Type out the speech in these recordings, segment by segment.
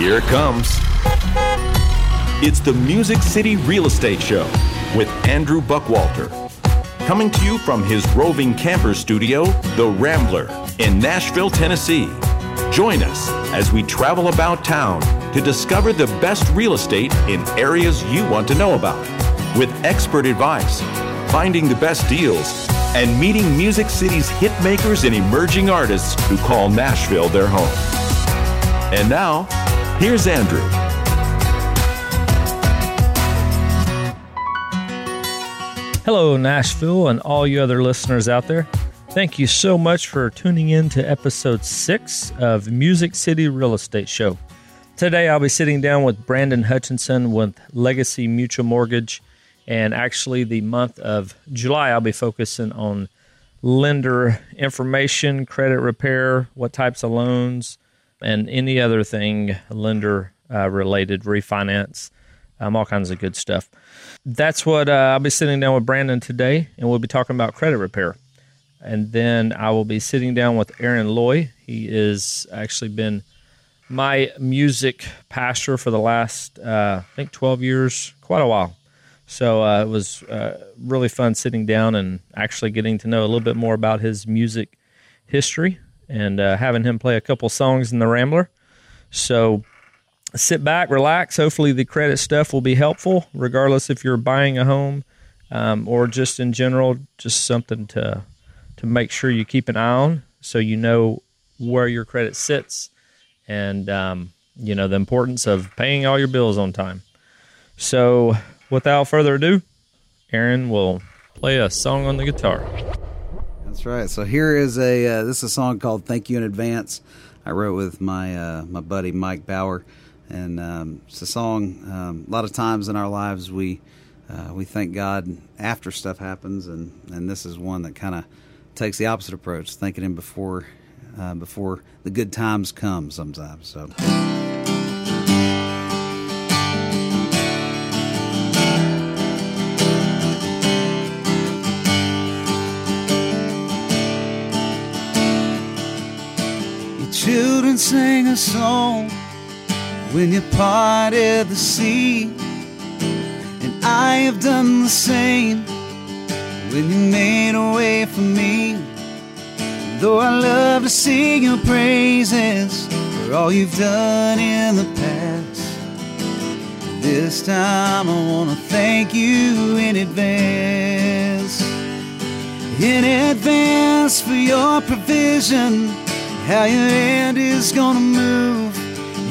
Here it comes. It's the Music City Real Estate Show with Andrew Buckwalter. Coming to you from his roving camper studio, The Rambler, in Nashville, Tennessee. Join us as we travel about town to discover the best real estate in areas you want to know about. With expert advice, finding the best deals, and meeting Music City's hit makers and emerging artists who call Nashville their home. And now, here's Andrew. Hello, Nashville, and all you other listeners out there. Thank you so much for tuning in to episode six of Music City Real Estate Show. Today, I'll be sitting down with Brandon Hutcheson with Legacy Mutual Mortgage. And actually, the month of July, I'll be focusing on lender information, credit repair, what types of loans, and any other thing lender uh, related, refinance, um, all kinds of good stuff. That's what uh, I'll be sitting down with Brandon today, and we'll be talking about credit repair. And then I will be sitting down with Aaron Loy. He is actually been my music pastor for the last, uh, I think, 12 years, quite a while. So uh, it was uh, really fun sitting down and actually getting to know a little bit more about his music history and uh, having him play a couple songs in the Rambler. So sit back, relax. Hopefully, the credit stuff will be helpful, regardless if you're buying a home um, or just in general, just something to to make sure you keep an eye on so you know where your credit sits and um, you know the importance of paying all your bills on time. So, without further ado, Aaron will play a song on the guitar. That's right. So here is a uh, this is a song called "Thank You in Advance." I wrote with my uh, my buddy Mike Bauer, and um, it's a song. Um, a lot of times in our lives, we uh, we thank God after stuff happens, and and this is one that kind of takes the opposite approach, thanking Him before uh, before the good times come. Sometimes, so. Children sang a song when you parted the sea, and I have done the same when you made a way for me. Though I love to sing your praises for all you've done in the past, this time I want to thank you in advance. In advance for your provision, how your hand is gonna move.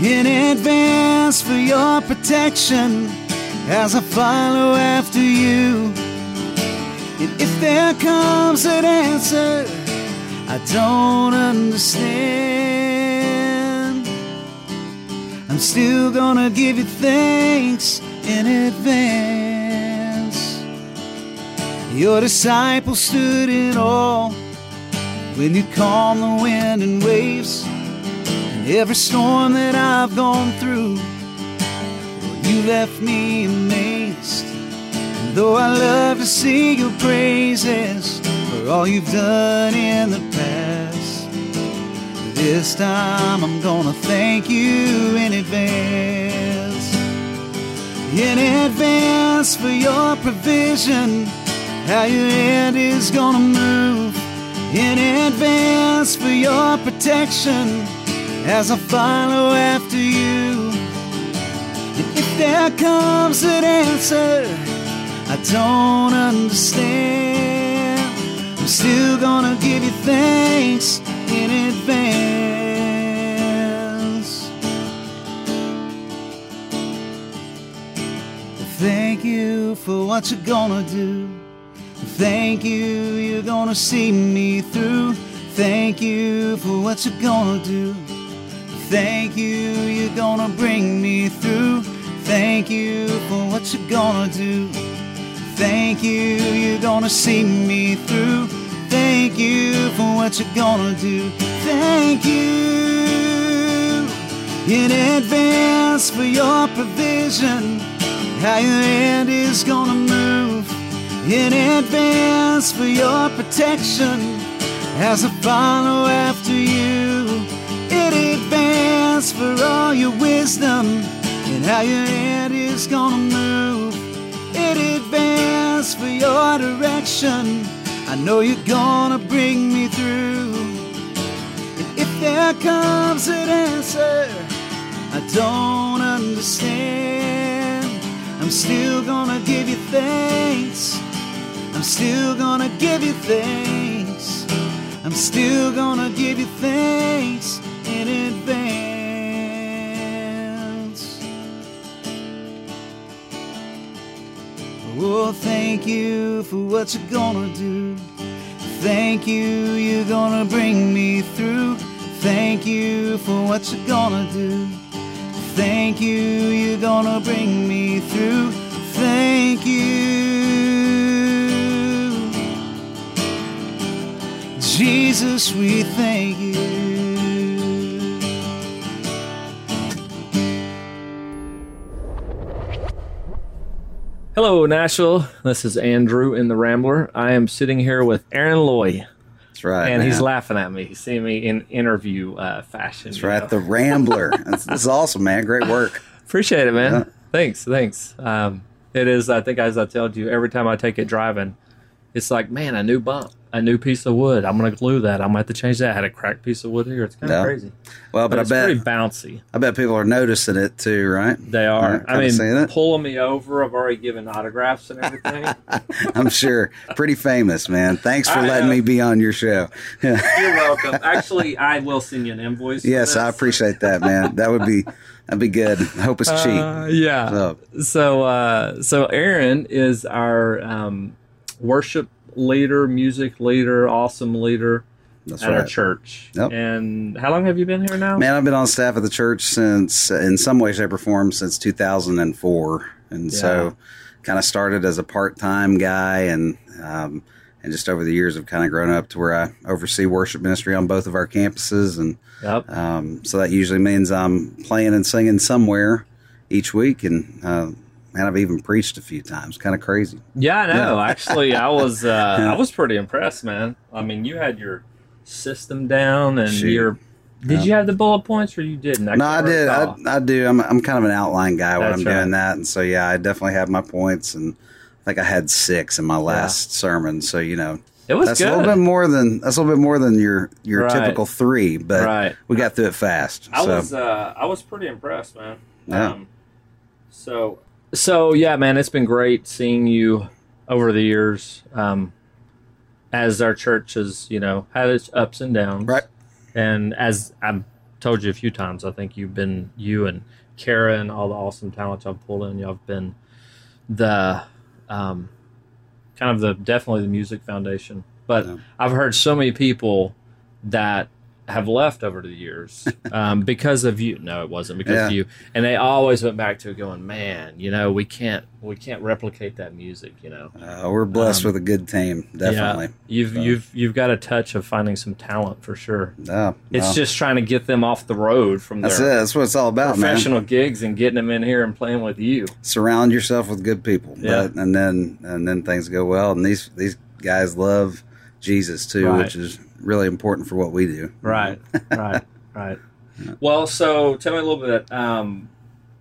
In advance for your protection, as I follow after you. And if there comes an answer I don't understand, I'm still gonna give you thanks in advance. Your disciples stood in awe when you calm the wind and waves, and every storm that I've gone through. Well, you left me amazed. Though I love to sing your praises for all you've done in the past, this time I'm gonna thank you in advance. In advance for your provision, how your hand is gonna move. In advance for your protection, as I follow after you. And if there comes an answer, I don't understand. I'm still gonna give you thanks in advance. Thank you for what you're gonna do. Thank you, you're gonna see me through. Thank you for what you're gonna do. Thank you, you're gonna bring me through. Thank you for what you're gonna do. Thank you, you're gonna see me through. Thank you for what you're gonna do. Thank you in advance for your provision. How your hand is gonna move. In advance for your protection. As I follow after you. In advance for all your wisdom and how your hand is gonna move in advance for your direction. I know you're gonna bring me through. And if there comes an answer I don't understand, I'm still gonna give you thanks. I'm still gonna give you thanks. I'm still gonna give you thanks in advance. Oh, thank you for what you're gonna do. Thank you, you're gonna bring me through. Thank you for what you're gonna do. Thank you, you're gonna bring me through. Thank you. Jesus, we thank you. Hello, Nashville. This is Andrew in the Rambler. I am sitting here with Aaron Loy, That's right. and he's laughing at me. He's seeing me in interview uh, fashion. That's right. know. The Rambler. That's, that's awesome, man. Great work. Appreciate it, man. Yeah. Thanks, thanks. Um, it is. I think, as I told you, every time I take it driving, it's like, man, a new bump, a new piece of wood. I'm gonna glue that. I'm gonna have to change that. I had a cracked piece of wood here. It's kind of Yeah. crazy, Well, but, but, it's I bet pretty bouncy. I bet people are noticing it too, right? They are. I mean, pulling me over. I've already given autographs and everything. I'm sure. Pretty famous, man. Thanks for I letting know. me be on your show. You're welcome. Actually, I will send you an invoice. yes, I appreciate that, man. That would be that'd be good. I hope it's cheap. Uh, yeah. So- So, uh, so Aaron is our um, worship leader, music leader, awesome leader That's at our church. Yep. And how long have you been here now? Man, I've been on staff at the church since, in some way, shape, or form, since 2004, and Yeah. so kind of started as a part-time guy, and um, and just over the years, have kind of grown up to where I oversee worship ministry on both of our campuses, and Yep. um, so that usually means I'm playing and singing somewhere each week, and uh, man, I've even preached a few times. Kind of crazy. Yeah, I know. Yeah. Actually, I was uh, Yeah. I was pretty impressed, man. I mean, you had your system down, and Shoot. your did you have the bullet points or you didn't? no, I did. I, I do. I'm, I'm kind of an outline guy when I'm doing that, and so yeah, I definitely have my points, and I think I had six in my last sermon. So you know, it was that's good. a little bit more than that's a little bit more than your your Right. typical three, but Right. we got through it fast. I so was uh, I was pretty impressed, man. Yeah. Um, so so yeah, man, it's been great seeing you over the years. Um, as our church has, you know, had its ups and downs, right. And as I've told you a few times, I think you've been you and Kara and all the awesome talent y'all pulled in. Y'all have been the um, kind of the definitely the music foundation. But Yeah. I've heard so many people that have left over the years um, because of you. No, it wasn't because Yeah. of you. And they always went back to it, going, "Man, you know, we can't we can't replicate that music." You know, Uh, we're blessed Um, with a good team, definitely. Yeah, you've So- you've you've got a touch of finding some talent for sure. Yeah, It's just trying to get them off the road from that's it. That's what it's all about, man. professional gigs and getting them in here and playing with you. Surround yourself with good people, Yeah. but, and then and then things go well. And these these guys love Jesus too, Right. which is really important for what we do. Right, right, right. Well, so tell me a little bit. Um,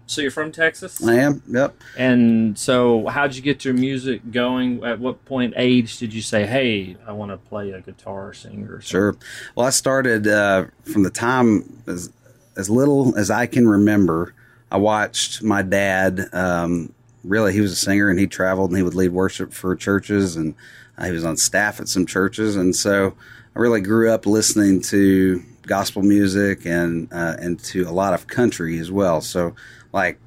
so you're from Texas, I am. Yep. and so how'd you get your music going? At what point age did you say, "Hey, I want to play a guitar, or sing, or? Sure. Well, I started uh, from the time as as little as I can remember. I watched my dad. Um, really, he was a singer, and he traveled and he would lead worship for churches, and he was on staff at some churches, and so I really grew up listening to gospel music and uh, and to a lot of country as well. So, like,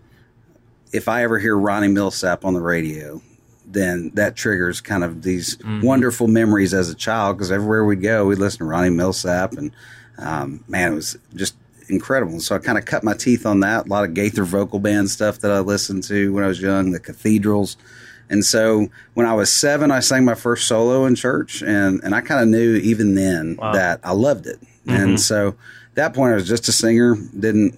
if I ever hear Ronnie Milsap on the radio, then that triggers kind of these wonderful memories as a child because everywhere we'd go, we'd listen to Ronnie Milsap, and um, man, it was just incredible. So I kind of cut my teeth on that. A lot of Gaither vocal band stuff that I listened to when I was young, the cathedrals. And so when I was seven, I sang my first solo in church, and, and I kind of knew even then Wow. that I loved it. And mm-hmm. so at that point, I was just a singer, didn't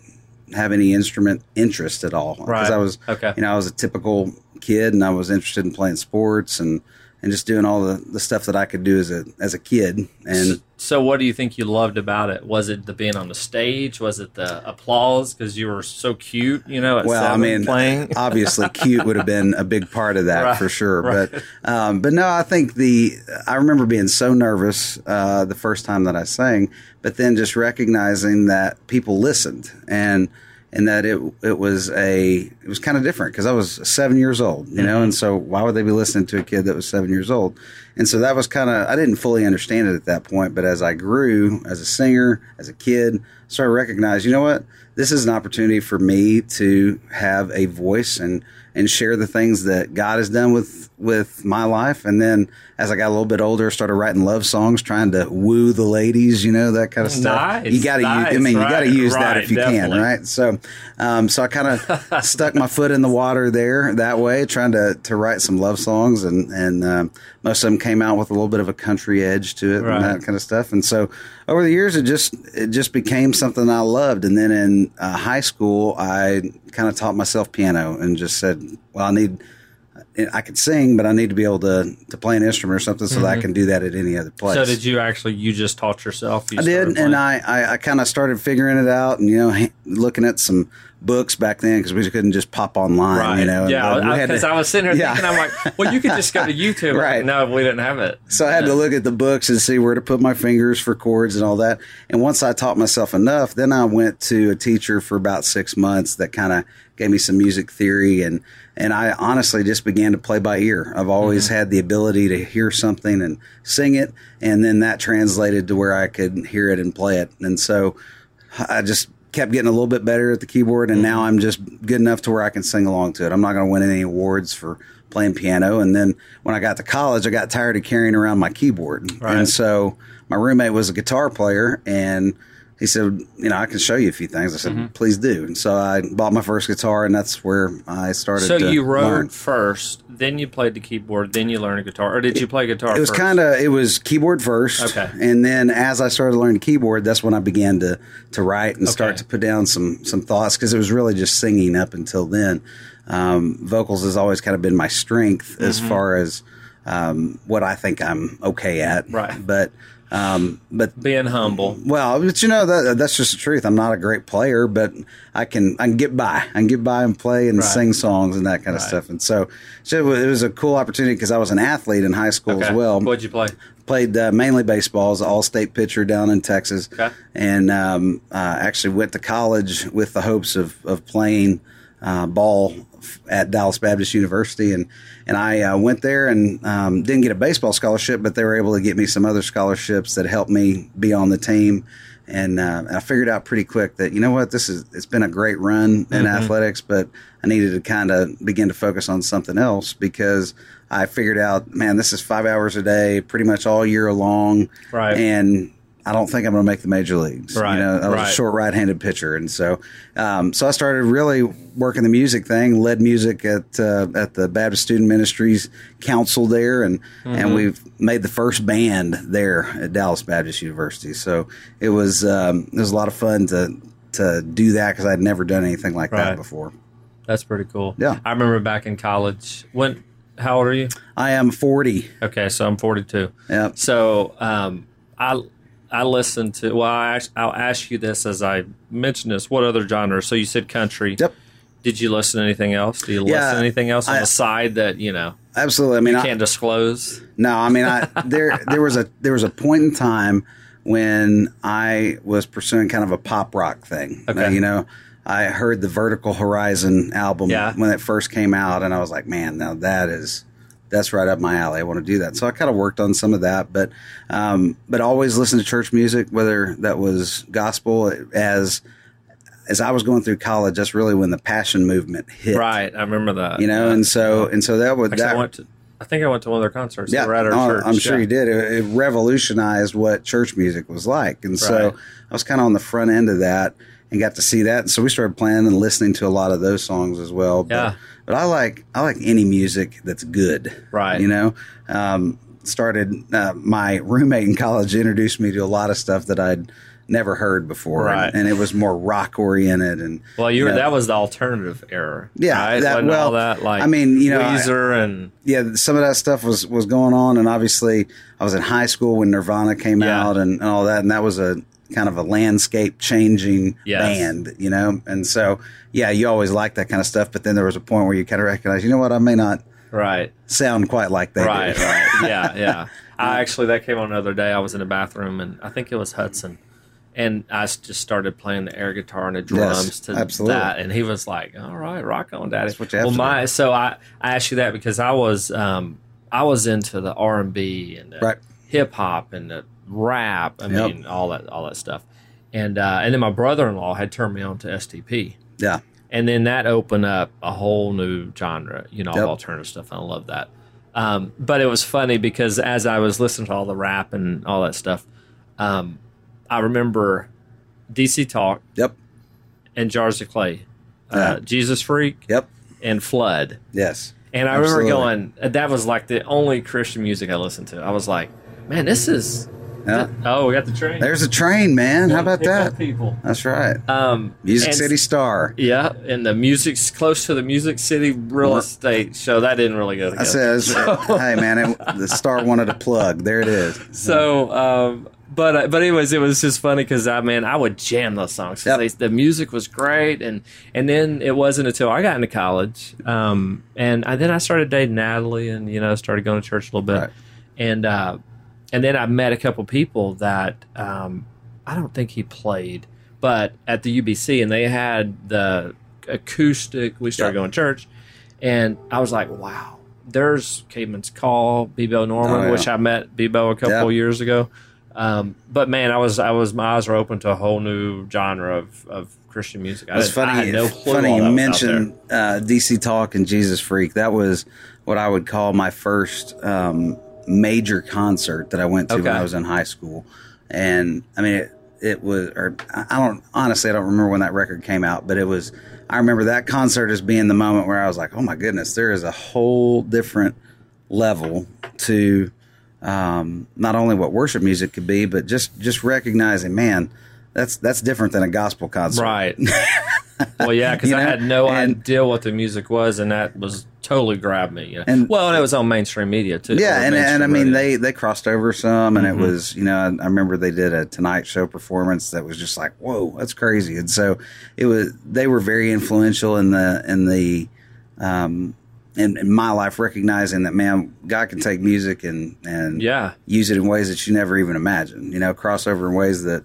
have any instrument interest at all because Right. I was Okay. you know I was a typical kid and I was interested in playing sports and and just doing all the, the stuff that I could do as a as a kid and So, what do you think you loved about it? Was it the being on the stage? Was it the applause because you were so cute? You know, at well, I mean, playing. obviously, cute would have been a big part of that Right, for sure. right. But, um, but no, I think the I remember being so nervous uh, the first time that I sang, but then just recognizing that people listened and and that it it was a it was kind of different because I was seven years old, you know, mm-hmm. and so why would they be listening to a kid that was seven years old? And so that was kind of I didn't fully understand it at that point, but as I grew as a singer, as a kid, I started to recognize, you know what, this is an opportunity for me to have a voice and and share the things that God has done with with my life. And then as I got a little bit older, started writing love songs, trying to woo the ladies, you know, that kind of stuff. Nice, you got to, I nice, mean, you got to right, use that if you definitely. can, right? So, um, so I kind of stuck my foot in the water there that way, trying to to write some love songs, and and um, most of them came out with a little bit of a country edge to it Right. and that kind of stuff. And so over the years, it just it just became something I loved. And then in uh, high school, I kind of taught myself piano and just said, well, I need. I could sing, but I need to be able to, to play an instrument or something so that I can do that at any other place. Mm-hmm. so, did you actually? You just taught yourself? You I did, and? I, I, I kind of started figuring it out, and you know, looking at some books back then because we couldn't just pop online, Right. you know. yeah, uh, because to- I was sitting here Yeah. thinking, I'm like, well, you could just go to YouTube. Right. No, we didn't have it. So I had to look at the books and see where to put my fingers for chords and all that. And once I taught myself enough, then I went to a teacher for about six months that kind of gave me some music theory and and I honestly just began to play by ear. I've always had the ability to hear something and sing it, and then that translated to where I could hear it and play it. And so I just kept getting a little bit better at the keyboard, and now mm-hmm. I'm just good enough to where I can sing along to it. I'm not going to win any awards for playing piano. And then when I got to college, I got tired of carrying around my keyboard, Right. and so my roommate was a guitar player, and he said, "You know, I can show you a few things." I said, Mm-hmm. "Please do." And so I bought my first guitar, and that's where I started. So you wrote learn. first, then you played the keyboard, then you learned a guitar, or did you play guitar? It was kind of it was keyboard first, Okay. and then as I started learning keyboard, that's when I began to to write and start to put down some some thoughts because it was really just singing up until then. Um, vocals has always kind of been my strength as Mm-hmm. far as um, what I think I'm okay at, Right. But um, but being humble. well, but you know that that's just the truth. I'm not a great player, but I can I can get by. I can get by and play and Right. sing songs and that kind of stuff. And so, so it was, a cool opportunity because I was an athlete in high school Okay. as well What'd you play? played uh, mainly baseball as an all-state pitcher down in Texas, Okay. and um, uh, actually went to college with the hopes of of playing uh, ball at Dallas Baptist University, and and I uh, went there and um, didn't get a baseball scholarship, but they were able to get me some other scholarships that helped me be on the team. And uh, I figured out pretty quick that you know what this is. It's been a great run in athletics, but I needed to kind of begin to focus on something else because I figured out, man, this is five hours a day, pretty much all year long, Right. And I don't think I'm going to make the major leagues. Right, You know, I was right. a short right-handed pitcher, and so um, so I started really working the music thing. Led music at uh, at the Baptist Student Ministries Council there, and Mm-hmm. and we've made the first band there at Dallas Baptist University. So it was um, it was a lot of fun to to do that because I'd never done anything like Right. that before. That's pretty cool. Yeah. I remember back in college. When? How old are you? I am 40. Okay, so I'm 42. Yeah. So um, I I listened to. Well, I, ask- I'll ask you this as I mentioned this. What other genres? So you said country. Yep. Did you listen to anything else? Do you Yeah, listen to anything else on I- the side that you know Absolutely. I mean, you I, can't disclose? No, I mean, I there there was a there was a point in time when I was pursuing kind of a pop rock thing. Okay. Uh, you know, I heard the Vertical Horizon album Yeah. when it first came out, and I was like, man, now that is that's right up my alley. I want to do that. So I kind of worked on some of that, but um, but always listened to church music, whether that was gospel as as I was going through college. That's really when the passion movement hit, Right. I remember that. You know, and so and so that would Actually, that I went to. I think I went to one of their concerts. yeah, at our oh, church. I'm sure Yeah. you did. It, it revolutionized what church music was like, and so Right. I was kind of on the front end of that and got to see that. And so we started playing and listening to a lot of those songs as well. But, Yeah. But I like I like any music that's good, Right. You know, um, started uh, my roommate in college introduced me to a lot of stuff that I'd never heard before, Right. and, and it was more rock oriented. And Well, you were know, that was the alternative era. Yeah, right? that- Wasn't all well, that like I mean, you know, I- Weezer and yeah, some of that stuff was was going on, and obviously, I was in high school when Nirvana came Yeah. out and, and all that, and that was a kind of a landscape changing Yes. band, you know. And so, yeah, you always like that kind of stuff, but then there was a point where you kind of recognize, you know what, I may not right, sound quite like that. right, do. right. Yeah, yeah. I actually that came on the other day. I was in the bathroom and I think it was Hudson, and I just started playing the air guitar and the drums to absolutely. that, and he was like, "All right, rock on, daddy." what you have well, my so I I asked you that because I was um I was into the R and B and the Right. hip hop and the rap. I Yep. mean, all that all that stuff. And uh, and then my brother in law had turned me on to STP. Yeah, and then that opened up a whole new genre, you know, Yep. alternative stuff. I love that. Um, but it was funny because as I was listening to all the rap and all that stuff, um, I remember DC Talk yep, and Jars of Clay, uh, Yeah. Jesus Freak, yep, and Flood. yes, And I Absolutely. remember going, that was like the only Christian music I listened to. I was like, man, this is. Yeah. Oh, we got the train. There's a train, man. How about that? People. That's right. Um, Music and- City Star. Yeah, and the music's close to the Music City real estate show. That didn't really go I together. says, hey, man, it, the star wanted a plug. There it is. So, um, but uh, but anyways, it was just funny because I man, I would jam those songs. Yep. they, the music was great, and and then it wasn't until I got into college, um, and I, then I started dating Natalie, and you know started going to church a little bit, Right. and uh, and then I met a couple people that um, I don't think he played, but at the UBC, and they had the acoustic. We started Yep. going to church, and I was like, wow. There's Caedmon's Call, Bebo Norman, Oh, yeah. which I met Bebo a couple Yeah. years ago. Um, but man, I was I was my eyes were open to a whole new genre of, of Christian music. It's funny. no funny you mentioned uh, DC Talk and Jesus Freak. That was what I would call my first um, major concert that I went to when I was in high school. And I mean, it, it was, or I don't honestly, I don't remember when that record came out, but it was. I remember that concert as being the moment where I was like, "Oh my goodness, there is a whole different level to." um, not only what worship music could be, but just just recognizing, man, that's that's different than a gospel concert. Right. well, yeah, because You I had no and- idea what the music was, and that was totally grabbed me. You know? And- well, and it was on mainstream media too. Yeah, and, and I mean radio. they they crossed over some, and Mhm. it was you know I, I remember they did a Tonight Show performance that was just like whoa that's crazy, and so it was they were very influential in the in the um in, in my life recognizing that man God can take music and and yeah, use it in ways that you never even imagined. You know, crossover in ways that,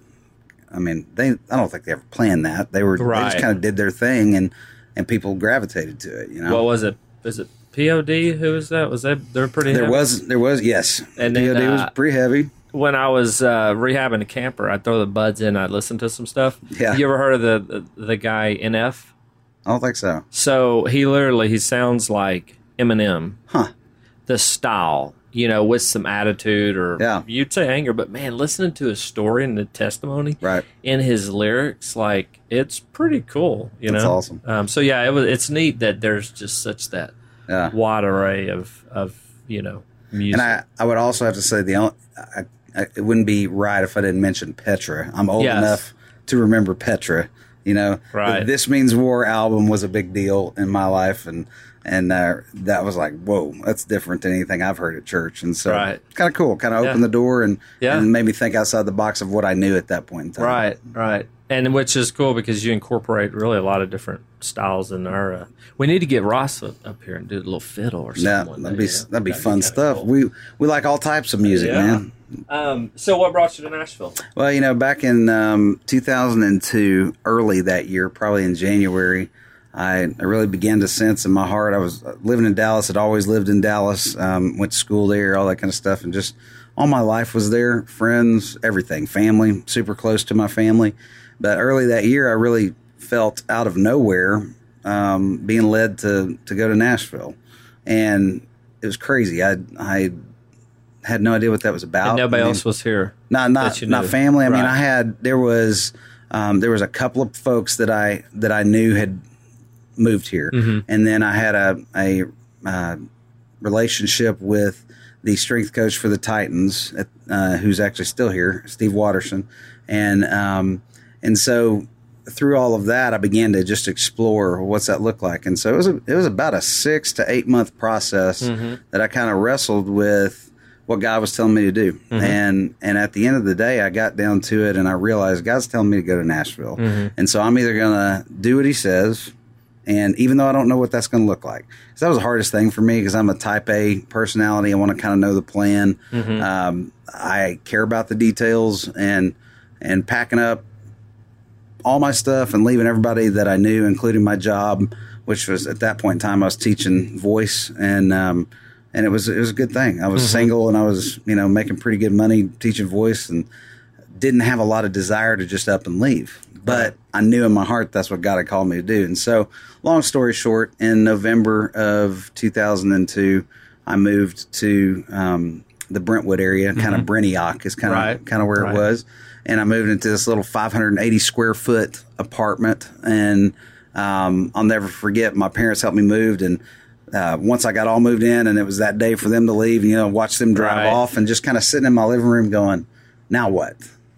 I mean, they I don't think they ever planned that. They were they Right. just kind of did their thing, and and people gravitated to it. You know, what was it? Is it POD? Who was that? Was that they're pretty? there heavy? was there was yes, And POD then, was uh, pretty heavy. when I was uh, rehabbing a camper, I'd throw the buds in. I'd listen to some stuff. Yeah. You ever heard of the the, the guy NF? I don't think so. So he literally he sounds like Eminem. Huh. The style, you know, with some attitude or Yeah. you'd say anger, but man, listening to his story and the testimony Right. in his lyrics, like it's pretty cool. You That's know, awesome. Um, so yeah, it was. It's neat that there's just such that Yeah. wide array of of you know music. And I, I would also have to say the only, I, I, it wouldn't be right if I didn't mention Petra. I'm old Yes. enough to remember Petra. You know, Right. This Means War album was a big deal in my life, and and uh, that was like, whoa, that's different than anything I've heard at church, and so Right. kind of cool. Kind of Yeah. opened the door and Yeah. and made me think outside the box of what I knew at that point in time. Right, right. And which is cool because you incorporate really a lot of different styles in our. Uh, we need to get Ross up up here and do a little fiddle or something. Yeah, that'd be know? that'd be That'd fun kinda stuff. cool. We we like all types of music, Yeah. man. Um, so what brought you to Nashville? Well, you know, back in um, 2002, early that year, probably in January, I, I really began to sense in my heart. I was uh, living in Dallas, had always lived in Dallas, um, went to school there, all that kind of stuff, and just all my life was there friends, everything, family, super close to my family. But early that year, I really felt out of nowhere um, being led to, to go to Nashville. And it was crazy. I, I had no idea what that was about. And nobody I mean, else was here. not not you not family. I mean, I had there was um, there was a couple of folks that I that I knew had moved here, Mm-hmm. and then I had a a uh, relationship with the strength coach for the Titans, uh, who's actually still here, Steve Watterson, and um, and so through all of that, I began to just explore what's that look like. And so it was a, it was about a six to eight month process that I kind of wrestled with what God was telling me to do. And and at the end of the day, I got down to it and I realized God's telling me to go to Nashville. And so I'm either going to do what He says. And even though I don't know what that's going to look like, 'cause that was the hardest thing for me because I'm a type A personality. I want to kind of know the plan. Um, I care about the details and and packing up all my stuff and leaving everybody that I knew, including my job, which was at that point in time I was teaching voice and um, and it was it was a good thing. I was single and I was you know making pretty good money teaching voice and didn't have a lot of desire to just up and leave. But I knew in my heart that's what God had called me to do. And so, long story short, in November of 2002, I moved to um, the Brentwood area, kind of Brentioch is kind of Right. kind of where Right. it was. And I moved into this little 580 square foot apartment. And um, I'll never forget, my parents helped me move. And uh, once I got all moved in, and it was that day for them to leave, you know, watch them drive Right. off, and just kind of sitting in my living room going, now what?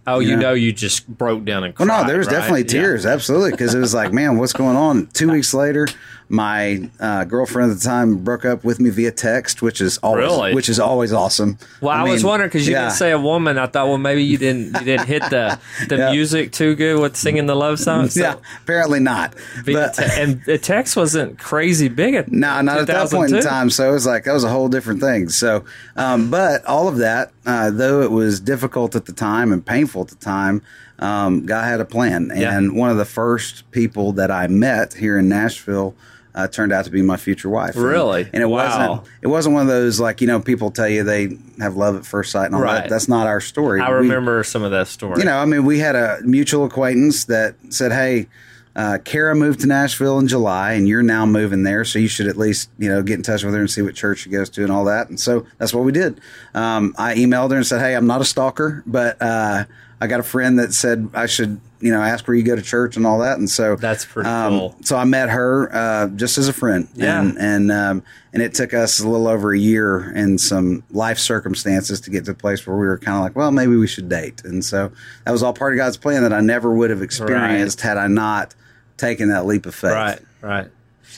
Oh, you Yeah. know, you just broke down and cried. Well, no, there was right? definitely Yeah. tears, absolutely, because it was like, man, what's going on? Two weeks later, my uh, girlfriend at the time broke up with me via text, which is always, Really? which is always awesome. Well, I, was mean, wondering because you yeah. didn't say a woman. I thought, well, maybe you didn't you didn't hit the the Yeah. music too good with singing the love song. So yeah, apparently not. But te- and the text wasn't crazy big at No, not at that point in time. So it was like that was a whole different thing. So, um, but all of that, uh, though it was difficult at the time and painful at the time, um, God had a plan. Yeah. And one of the first people that I met here in Nashville uh, turned out to be my future wife. Really? And, it Wow. wasn't. It wasn't one of those like you know people tell you they have love at first sight and all Right. that. That's not our story. I We- remember some of that story. you know, I mean, we had a mutual acquaintance that said, "Hey, uh, Kara moved to Nashville in July, and you're now moving there, so you should at least, you know, get in touch with her and see what church she goes to and all that." And so that's what we did. Um, I emailed her and said, "Hey, I'm not a stalker, but uh, I got a friend that said I should." You know, ask where you go to church and all that, and so That's pretty um, cool. So I met her uh, just as a friend, Yeah. and and um, and it took us a little over a year and some life circumstances to get to a place where we were kind of like, well, maybe we should date. And so that was all part of God's plan that I never would have experienced had I not taken that leap of faith. right, right.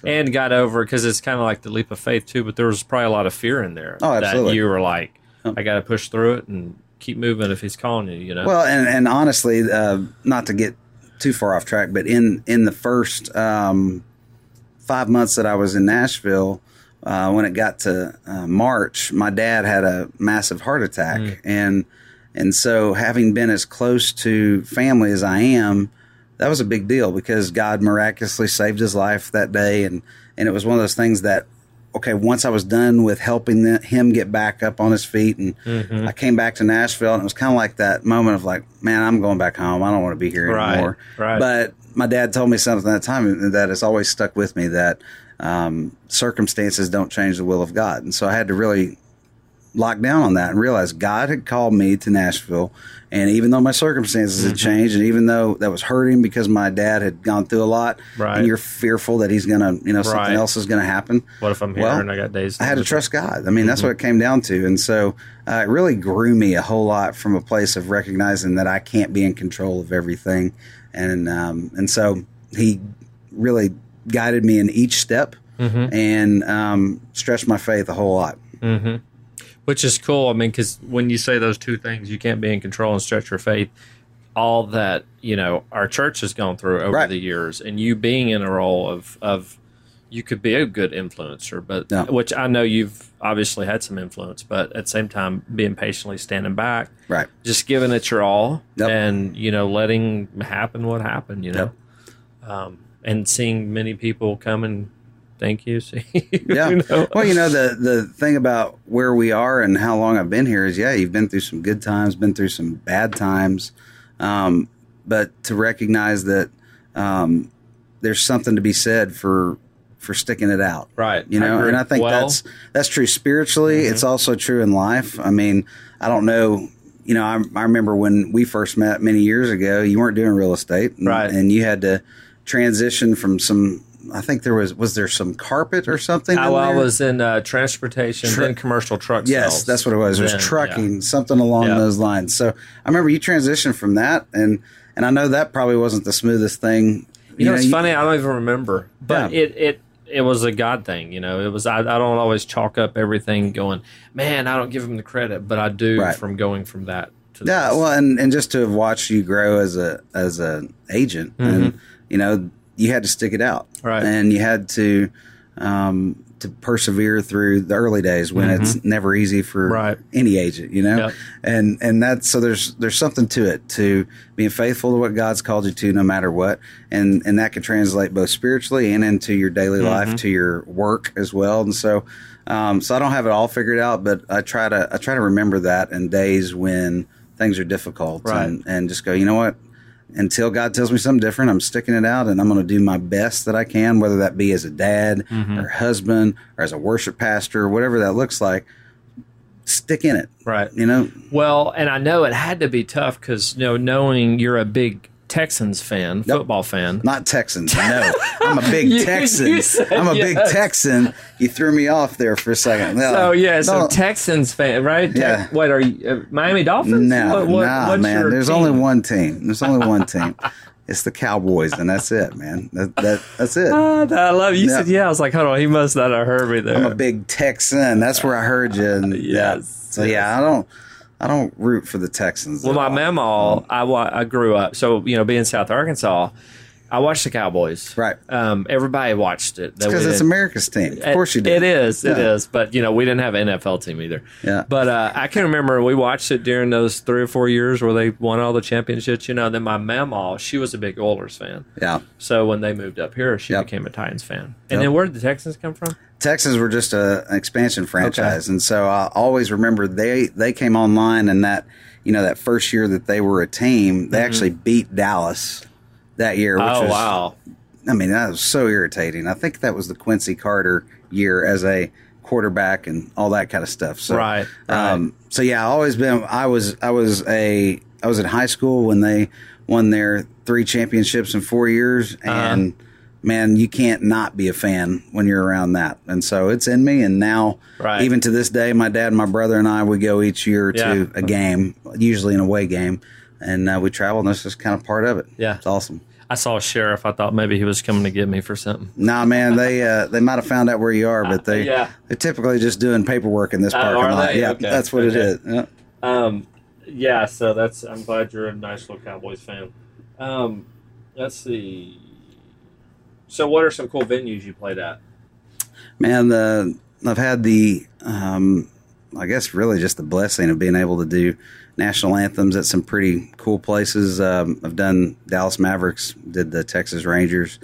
And got over because it's kind of like the leap of faith too. But there was probably a lot of fear in there. Oh, absolutely. That you were like, I got to push through it and keep moving if He's calling you. You know. Well, and and honestly, uh, not to get too far off track, but in in the first um, five months that I was in Nashville, uh, when it got to uh, March, my dad had a massive heart attack, and and so having been as close to family as I am, that was a big deal because God miraculously saved his life that day, and and it was one of those things that. Okay, once I was done with helping the, him get back up on his feet, and I came back to Nashville, and it was kind of like that moment of like, man, I'm going back home. I don't want to be here Right, anymore. right. But my dad told me something at that time that has always stuck with me that um, circumstances don't change the will of God. And so I had to really lock down on that and realized God had called me to Nashville. And even though my circumstances Mm-hmm. had changed, and even though that was hurting because my dad had gone through a lot, Right. and you're fearful that he's going to, you know, something Right. else is going to happen. what if I'm here Well, and I got days? I had to trust God. I mean, that's what it came down to. And so uh, it really grew me a whole lot from a place of recognizing that I can't be in control of everything. And, um, and so he really guided me in each step and um, stretched my faith a whole lot. Which is cool. I mean, because when you say those two things, you can't be in control and stretch your faith. All that you know, our church has gone through over Right. the years, and you being in a role of of you could be a good influencer, but which I know you've obviously had some influence, but at the same time, being patiently standing back, Right. just giving it your all, Yep. and you know, letting happen what happened, you know, um, and seeing many people come and thank you. See, Yeah. you know? Well, you know, the, the thing about where we are and how long I've been here is, yeah, you've been through some good times, been through some bad times. Um, but to recognize that um, there's something to be said for for sticking it out. Right. You know, agree. and I think Well, Mm-hmm. that's that's true spiritually. It's also true in life. I mean, I don't know. You know, I, I remember when we first met many years ago. You weren't doing real estate, and, Right. And you had to transition from some I think there was was there some carpet or something. In I was in uh, transportation, then commercial truck Yes, sales. that's what it was. It was Then, trucking, yeah. something along Yeah. those lines. So I remember you transitioned from that, and and I know that probably wasn't the smoothest thing. You know, it's you- funny. I don't even remember, but Yeah. it it it was a God thing. You know, it was. I, I don't always chalk up everything going. Man, I don't give him the credit, but I do Right. from going from that to Yeah, this. well, and, and just to have watched you grow as a as an agent, and you know, you had to stick it out, Mm-hmm. Right. And you had to um, to persevere through the early days when it's never easy for Mm-hmm. Right. any agent, you know. Yep. And and that's so there's there's something to it to being faithful to what God's called you to, no matter what, and and that can translate both spiritually and into your daily Mm-hmm. life, to your work as well, and so. Um, so I don't have it all figured out, but I try to I try to remember that in days when things are difficult, Right. and, and just go. You know what? Until God tells me something different, I'm sticking it out, and I'm going to do my best that I can, whether that be as a dad Mm-hmm. or husband or as a worship pastor, whatever that looks like. Stick in it, right. you know. Well, and I know it had to be tough because you know, knowing you're a big Texans fan, football fan. Not Texans. No, I'm a big You- Texan. you I'm a big. Texan. You threw me off there for a second. No, So yeah, so no, Texans fan, right? Te- Yeah. What are you? Uh, Miami Dolphins? No, What- what- nah, man. There's team? only one team. There's only one team. It's the Cowboys, and that's it, man. That, that that's it. Ah, I love you. Yeah. Said yeah. I was like, hold on, he must not have heard me there. I'm a big Texan. That's where I heard you. And yeah. Yes, So yeah, I don't I don't root for the Texans. Well, my all. mama, mm. I, I grew up, so you know, being South Arkansas, I watched the Cowboys. Right. Um, everybody watched it. Because it's America's team. Of course you do. It is. It Yeah. is. But you know, we didn't have an NFL team either. Yeah. But uh, I can remember we watched it during those three or four years where they won all the championships. You know, then my mama, she was a big Oilers fan. Yeah. So when they moved up here, she Yep. became a Titans fan. And Yep. then where did the Texans come from? Texans were just a, an expansion franchise, and so I always remember they they came online and that you know that first year that they were a team, they actually beat Dallas that year. Which oh was, wow. I mean, that was so irritating. I think that was the Quincy Carter year as a quarterback and all that kind of stuff. So, Right, right. Um, so yeah, I always been. I was. I was a. I was in high school when they won their three championships in four years, Uh-huh. and man, you can't not be a fan when you're around that. And so it's in me. And now, Right. even to this day, my dad my brother and I we go each year Yeah. to a game, usually an away game, and uh, we travel. And that's just kind of part of it. Yeah. it's awesome. I saw a sheriff. I thought maybe he was coming to get me for something. Nah, man, they uh, they might have found out where you are, but they yeah. they're typically just doing paperwork in this Oh, parking are lot. Yeah, Okay. that's what it Okay. is. Yeah. Um, yeah, so that's. I'm glad you're a nice little Cowboys fan. Um, let's see. So, what are some cool venues you played at? Man, the I've had the um, I guess really just the blessing of being able to do national anthems at some pretty cool places. Um, I've done Dallas Mavericks, did the Texas Rangers,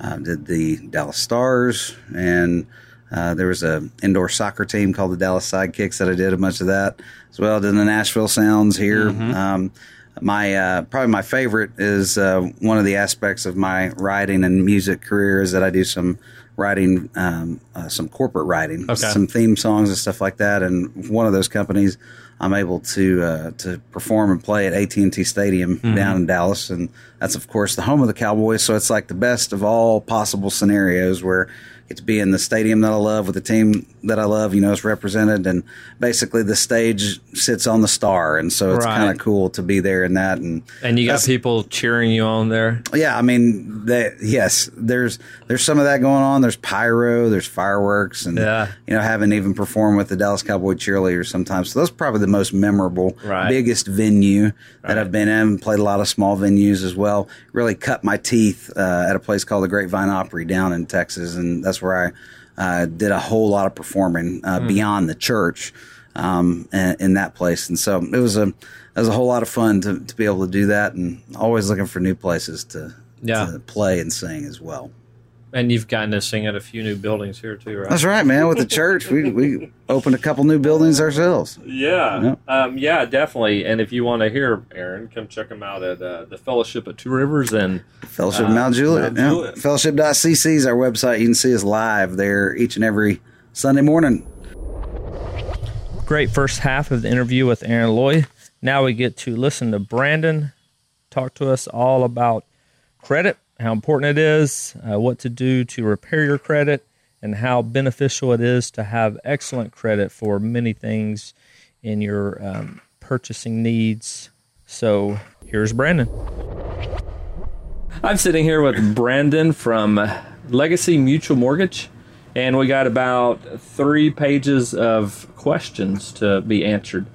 uh, did the Dallas Stars, and uh, there was a indoor soccer team called the Dallas Sidekicks that I did a bunch of that as well. Did the Nashville Sounds here. Um, my uh, probably my favorite is uh, one of the aspects of my writing and music career is that I do some writing, um, uh, some corporate writing, Okay. some theme songs and stuff like that. And one of those companies, I'm able to uh, to perform and play at AT and T Stadium down in Dallas, and that's of course the home of the Cowboys. So it's like the best of all possible scenarios where get to be in the stadium that I love with the team that I love. You know, it's represented, and basically the stage sits on the star, and so it's Right. kind of cool to be there in that. And And you got people cheering you on there. yeah, I mean, that yes, there's there's some of that going on. There's pyro, there's fireworks, and Yeah. you know, having even performed with the Dallas Cowboy cheerleaders sometimes. So that's probably the most memorable, Right. biggest venue that Right. I've been in. Played a lot of small venues as well. Really cut my teeth uh, at a place called the Grapevine Opry down in Texas, and that's where I uh, did a whole lot of performing uh, Hmm. beyond the church um, in, in that place. And so it was a it was a whole lot of fun to, to be able to do that, and always looking for new places to Yeah. to play and sing as well. And you've gotten to sing at a few new buildings here too, right? That's right, man. With the church, we we opened a couple new buildings ourselves. Yeah, um, yeah, definitely. And if you want to hear Aaron, come check him out at uh, the Fellowship at Two Rivers and Fellowship Uh, Mount Juliet. Mount yeah. Fellowship.cc is our website. You can see us live there each and every Sunday morning. great first half of the interview with Aaron Loy. Now we get to listen to Brandon talk to us all about credit how important it is, uh, what to do to repair your credit, and how beneficial it is to have excellent credit for many things in your um, purchasing needs. So here's Brandon. I'm sitting here with Brandon from Legacy Mutual Mortgage, and we got about three pages of questions to be answered.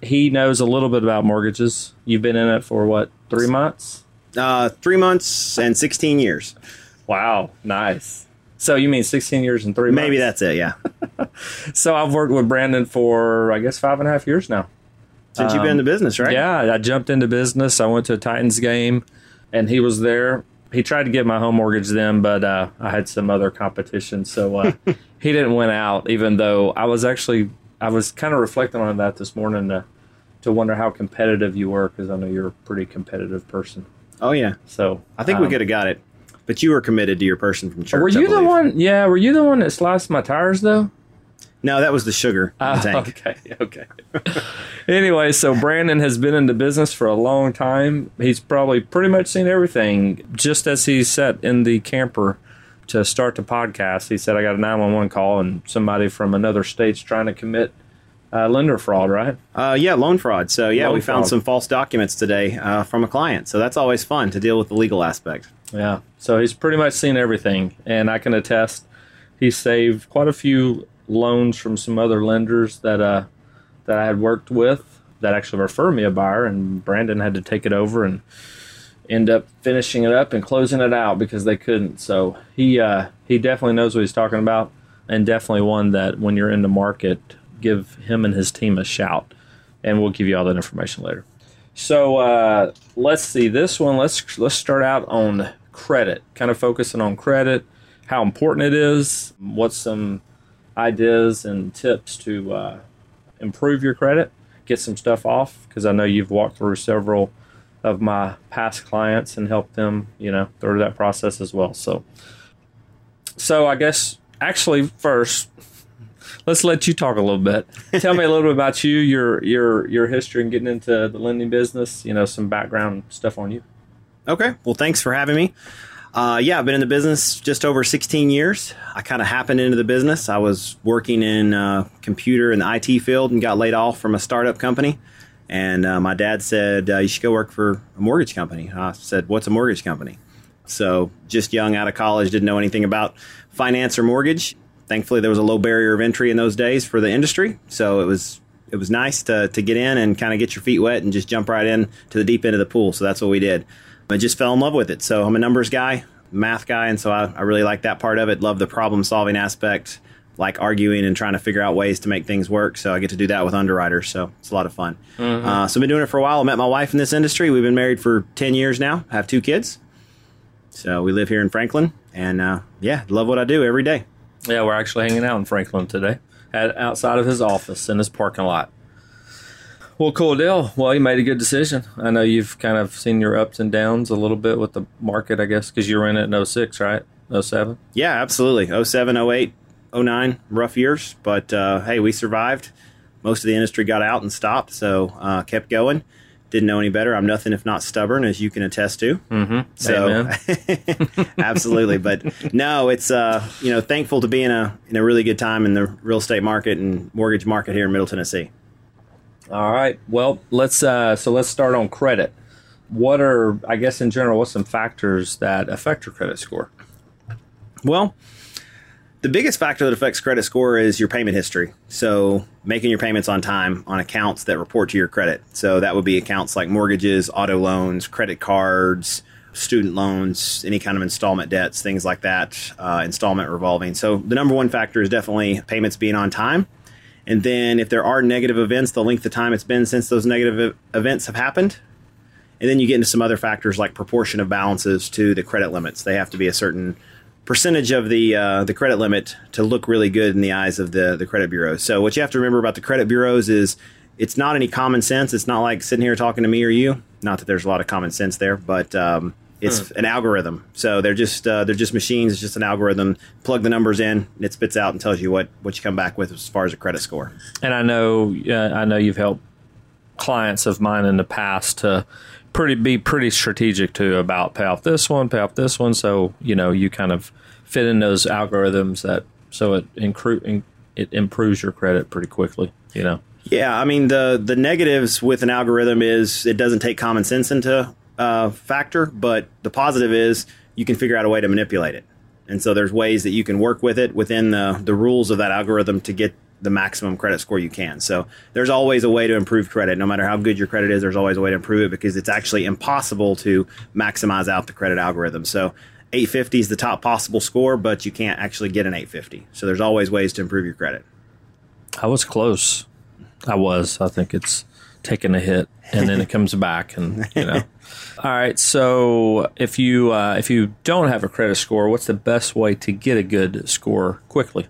He knows a little bit about mortgages. You've been in it for what, three months? Uh, three months and 16 years. Wow, nice. So you mean 16 years and three months? Maybe that's it, yeah. So I've worked with Brandon for, I guess, five and a half years now. Since you've been in the business, right? Yeah, I jumped into business. I went to a Titans game, and he was there. He tried to get my home mortgage then, but uh, I had some other competition, so uh, he didn't win out. Even though I was actually, I was kind of reflecting on that this morning to, to wonder how competitive you were, because I know you're a pretty competitive person. Oh, yeah. So I think we um, could have got it. But you were committed to your person from church. Were you the one? Yeah, were you the one that sliced my tires though? No, that was the sugar in the tank. okay, okay. anyway, so Brandon has been in the business for a long time. He's probably pretty much seen everything. Just as he sat in the camper to start the podcast, he said, "I got a nine one one call and somebody from another state's trying to commit uh, lender fraud." Right? Uh, yeah, loan fraud. So, yeah, Loan we found fraud. some false documents today uh, from a client. So, that's always fun to deal with the legal aspect. Yeah. So he's pretty much seen everything, and I can attest he saved quite a few loans from some other lenders that uh that I had worked with that actually referred me a buyer, and Brandon had to take it over and end up finishing it up and closing it out because they couldn't. So he uh, he definitely knows what he's talking about, and definitely one that when you're in the market, give him and his team a shout, and we'll give you all that information later. So uh, let's see this one. Let's let's start out on credit. Kind of focusing on credit, how important it is. What's some ideas and tips to uh, improve your credit? Get some stuff off because I know you've walked through several of my past clients and helped them, you know, through that process as well. So, so I guess actually first, let's let you talk a little bit. Tell me a little bit about you, your your your history and getting into the lending business. You know, some background stuff on you. Okay. Well, thanks for having me. Uh, yeah, I've been in the business just over 16 years. I kind of happened into the business. I was working in uh, computer and the IT field and got laid off from a startup company. And uh, my dad said, uh, You should go work for a mortgage company. I said, What's a mortgage company? So, just young out of college, didn't know anything about finance or mortgage. Thankfully, there was a low barrier of entry in those days for the industry. So, it was it was nice to, to get in and kind of get your feet wet and just jump right in to the deep end of the pool. So, that's what we did. I just fell in love with it. So I'm a numbers guy, math guy, and so I, I really like that part of it. Love the problem solving aspect, like arguing and trying to figure out ways to make things work. So I get to do that with underwriters. So it's a lot of fun. Uh, so I've been doing it for a while. I met my wife in this industry. We've been married for 10 years now, have two kids. So we live here in Franklin, and uh, yeah, love what I do every day. Yeah, we're actually hanging out in Franklin today, at, outside of his office in his parking lot. Well, cool deal. Well, you made a good decision. I know you've kind of seen your ups and downs a little bit with the market, I guess, because you were in it in 06, right? 07? Yeah, absolutely. 07, 08, 09, rough years, but uh, hey, we survived. Most of the industry got out and stopped, so uh, kept going. Didn't know any better. I'm nothing if not stubborn, as you can attest to. Mm-hmm. So, absolutely, but no, it's uh, you know thankful to be in a in a really good time in the real estate market and mortgage market here in Middle Tennessee. All right. Well, let's uh, so let's start on credit. What are I guess in general, what's some factors that affect your credit score? Well, the biggest factor that affects credit score is your payment history. So, making your payments on time on accounts that report to your credit. So, that would be accounts like mortgages, auto loans, credit cards, student loans, any kind of installment debts, things like that, uh, installment revolving. So, the number one factor is definitely payments being on time. And then, if there are negative events, the length of time it's been since those negative events have happened. And then you get into some other factors like proportion of balances to the credit limits. They have to be a certain percentage of the uh, the credit limit to look really good in the eyes of the the credit bureaus. So what you have to remember about the credit bureaus is it's not any common sense. It's not like sitting here talking to me or you. Not that there's a lot of common sense there, but um, it's an algorithm. So they're just uh, they're just machines. It's just an algorithm. Plug the numbers in, and it spits out and tells you what what you come back with as far as a credit score. And I know uh, I know you've helped clients of mine in the past to pretty be pretty strategic too about pay off this one, pay off this one. So you know you kind of fit in those algorithms that so it incru- it improves your credit pretty quickly. You know. Yeah, I mean the the negatives with an algorithm is it doesn't take common sense into uh, factor, but the positive is you can figure out a way to manipulate it. And so there's ways that you can work with it within the the rules of that algorithm to get the maximum credit score you can. So there's always a way to improve credit. No matter how good your credit is, there's always a way to improve it because it's actually impossible to maximize out the credit algorithm. So 850 is the top possible score, but you can't actually get an 850. So there's always ways to improve your credit. I was close. I was. I think it's taken a hit and then it comes back and you know. All right. So if you uh, if you don't have a credit score, what's the best way to get a good score quickly?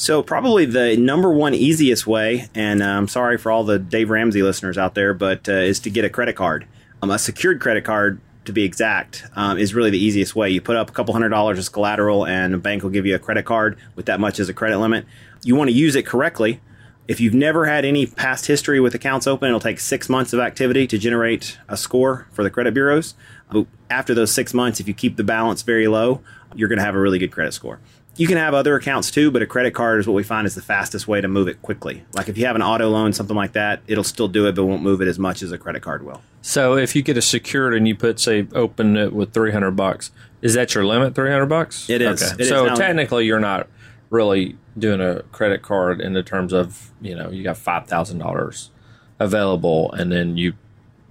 So probably the number one easiest way, and I'm sorry for all the Dave Ramsey listeners out there, but uh, is to get a credit card. Um, a secured credit card, to be exact, um, is really the easiest way. You put up a couple hundred dollars as collateral, and a bank will give you a credit card with that much as a credit limit. You want to use it correctly. If you've never had any past history with accounts open, it'll take six months of activity to generate a score for the credit bureaus. But after those six months, if you keep the balance very low, you're going to have a really good credit score. You can have other accounts too, but a credit card is what we find is the fastest way to move it quickly. Like if you have an auto loan, something like that, it'll still do it, but won't move it as much as a credit card will. So if you get a secured and you put say open it with three hundred bucks, is that your limit? Three hundred bucks. It is. Okay. It so is. Technically, you're not really doing a credit card in the terms of you know you got five thousand dollars available and then you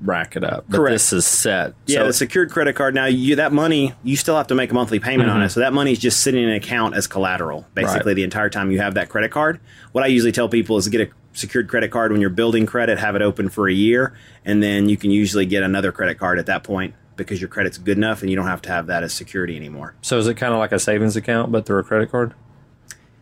rack it up. But Correct. this is set. Yeah, So the secured credit card. Now, you that money you still have to make a monthly payment on it, so that money is just sitting in an account as collateral, basically Mm-hmm. Right. the entire time you have that credit card. What I usually tell people is to get a secured credit card when you're building credit, have it open for a year, and then you can usually get another credit card at that point because your credit's good enough and you don't have to have that as security anymore. so is it kind of like a savings account but through a credit card?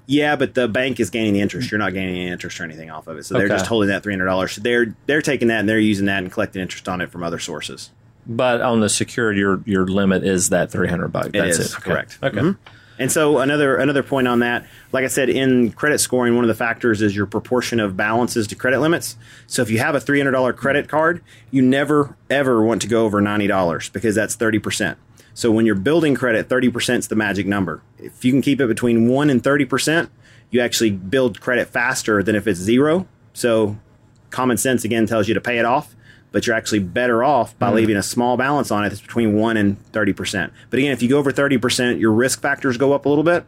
Yeah, but the bank is gaining the interest. You're not gaining any interest or anything off of it, so they're Okay. just holding that three hundred dollars. They're they're taking that and they're using that and collecting interest on it from other sources. But on the secured, your your limit is that three hundred bucks. It That's is, it. Okay. correct. Okay. Mhm. And so another another point on that, like I said, in credit scoring, one of the factors is your proportion of balances to credit limits. So if you have a three hundred dollar credit card, you never ever want to go over ninety dollars because that's thirty percent. So when you're building credit, thirty percent is the magic number. If you can keep it between one and thirty percent, you actually build credit faster than if it's zero. So common sense again tells you to pay it off, but you're actually better off by leaving a small balance on it that's between 1 and 30%. But again, if you go over 30%, your risk factors go up a little bit.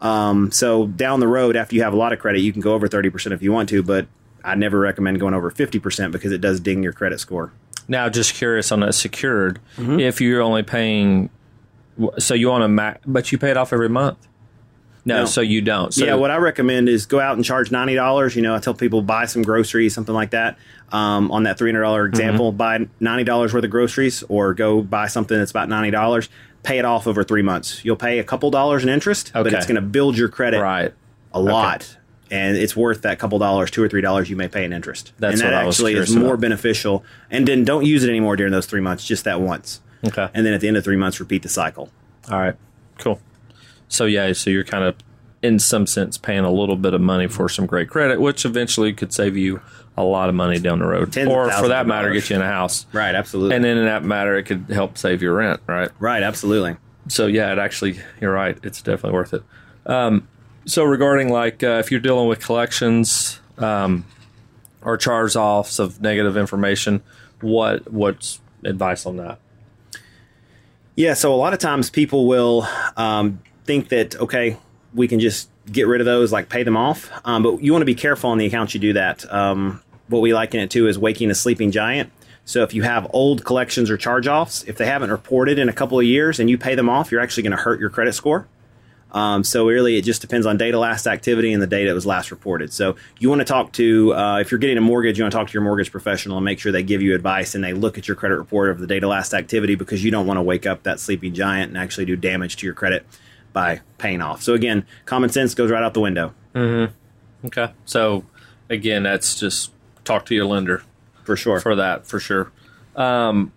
Um, so down the road, after you have a lot of credit, you can go over 30% if you want to, but I never recommend going over 50% because it does ding your credit score. Now, just curious on that secured, Mm-hmm. if you're only paying, so you want to max, but you pay it off every month. No, No. so you don't. So yeah, what I recommend is go out and charge ninety dollars. You know, I tell people buy some groceries, something like that. Um, on that three hundred dollar example, buy ninety dollars worth of groceries, or go buy something that's about ninety dollars. Pay it off over three months. You'll pay a couple dollars in interest, but it's going to build your credit right. a lot, and it's worth that couple dollars, two or three dollars you may pay in interest. That's and that what I was actually is more about. beneficial. And then don't use it anymore during those three months, just that once. Okay. And then at the end of three months, repeat the cycle. All right. Cool. So yeah, so you're kind of in some sense paying a little bit of money for some great credit, which eventually could save you a lot of money down the road, Tens or for that matter, get you in a house. Right. Absolutely. And then in that matter, it could help save your rent, right? right. Absolutely. So yeah, it actually, you're right. It's definitely worth it. Um, so regarding like uh, if you're dealing with collections um, or charge offs of negative information, what what's advice on that? Yeah, so a lot of times people will um, think that okay, we can just get rid of those, like pay them off. Um, but you want to be careful on the accounts you do that. Um, what we liken it to is waking a sleeping giant. So if you have old collections or charge offs, if they haven't reported in a couple of years and you pay them off, you're actually going to hurt your credit score. Um, so really, it just depends on data last activity and the data that was last reported. So you want to talk to uh, if you're getting a mortgage, you want to talk to your mortgage professional and make sure they give you advice and they look at your credit report of the data last activity because you don't want to wake up that sleeping giant and actually do damage to your credit by paying off. So again, common sense goes right out the window Okay. So again, that's just talk to your lender for sure. for that for sure. Um,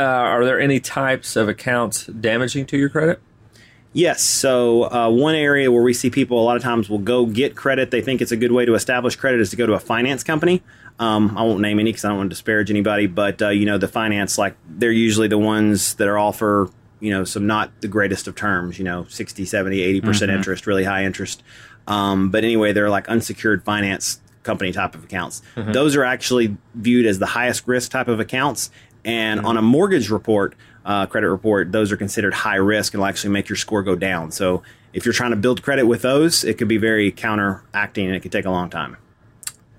uh, are there any types of accounts damaging to your credit? Yes. So uh, one area where we see people a lot of times will go get credit. They think it's a good way to establish credit is to go to a finance company. Um, I won't name any because I don't want to disparage anybody, but uh, you know the finance like they're usually the ones that are all for you know some not the greatest of terms. You know, 60, 70, 80 percent interest, really high interest. Um, but anyway, they're like unsecured finance company type of accounts. Those are actually viewed as the highest risk type of accounts. And on a mortgage report, uh, credit report, those are considered high risk and will actually make your score go down. So if you're trying to build credit with those, it could be very counteracting and it could take a long time.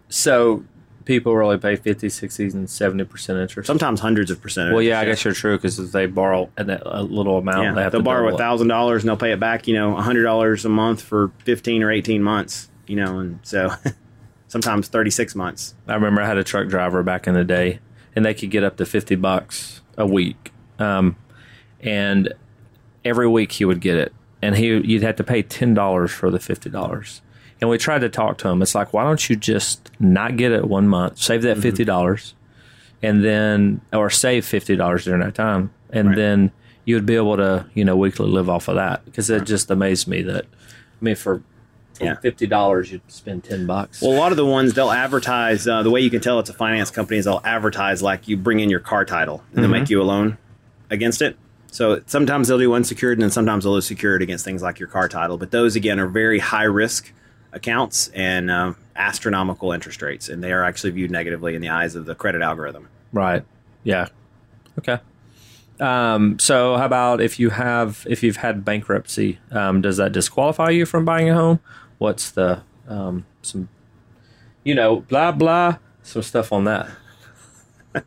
So people really pay 50, 60, and 70% interest. Sometimes hundreds of percent. well, yeah, I guess you're true because if they borrow a little amount, yeah, they have they'll to borrow double a thousand dollars and they'll pay it back. You know, a hundred dollars a month for fifteen or eighteen months. You know, and so sometimes thirty six months. I remember I had a truck driver back in the day, and they could get up to fifty bucks a week, um, and every week he would get it, and he you'd have to pay ten dollars for the fifty dollars. And we tried to talk to him. It's like, why don't you just not get it one month, save that fifty dollars, and then or save fifty dollars during that time, and Right. then you would be able to you know weekly live off of that because it just amazed me that I mean for. Yeah. Fifty dollars, you'd spend ten bucks. Well, a lot of the ones they'll advertise. Uh, the way you can tell it's a finance company is they'll advertise like you bring in your car title and they'll make you a loan against it. So sometimes they'll do unsecured and then sometimes they'll do secured against things like your car title. But those again are very high risk accounts and um, astronomical interest rates, and they are actually viewed negatively in the eyes of the credit algorithm. Right. Yeah. Okay. Um, so how about if you have if you've had bankruptcy, um, does that disqualify you from buying a home? What's the um, some you know blah blah some stuff on that?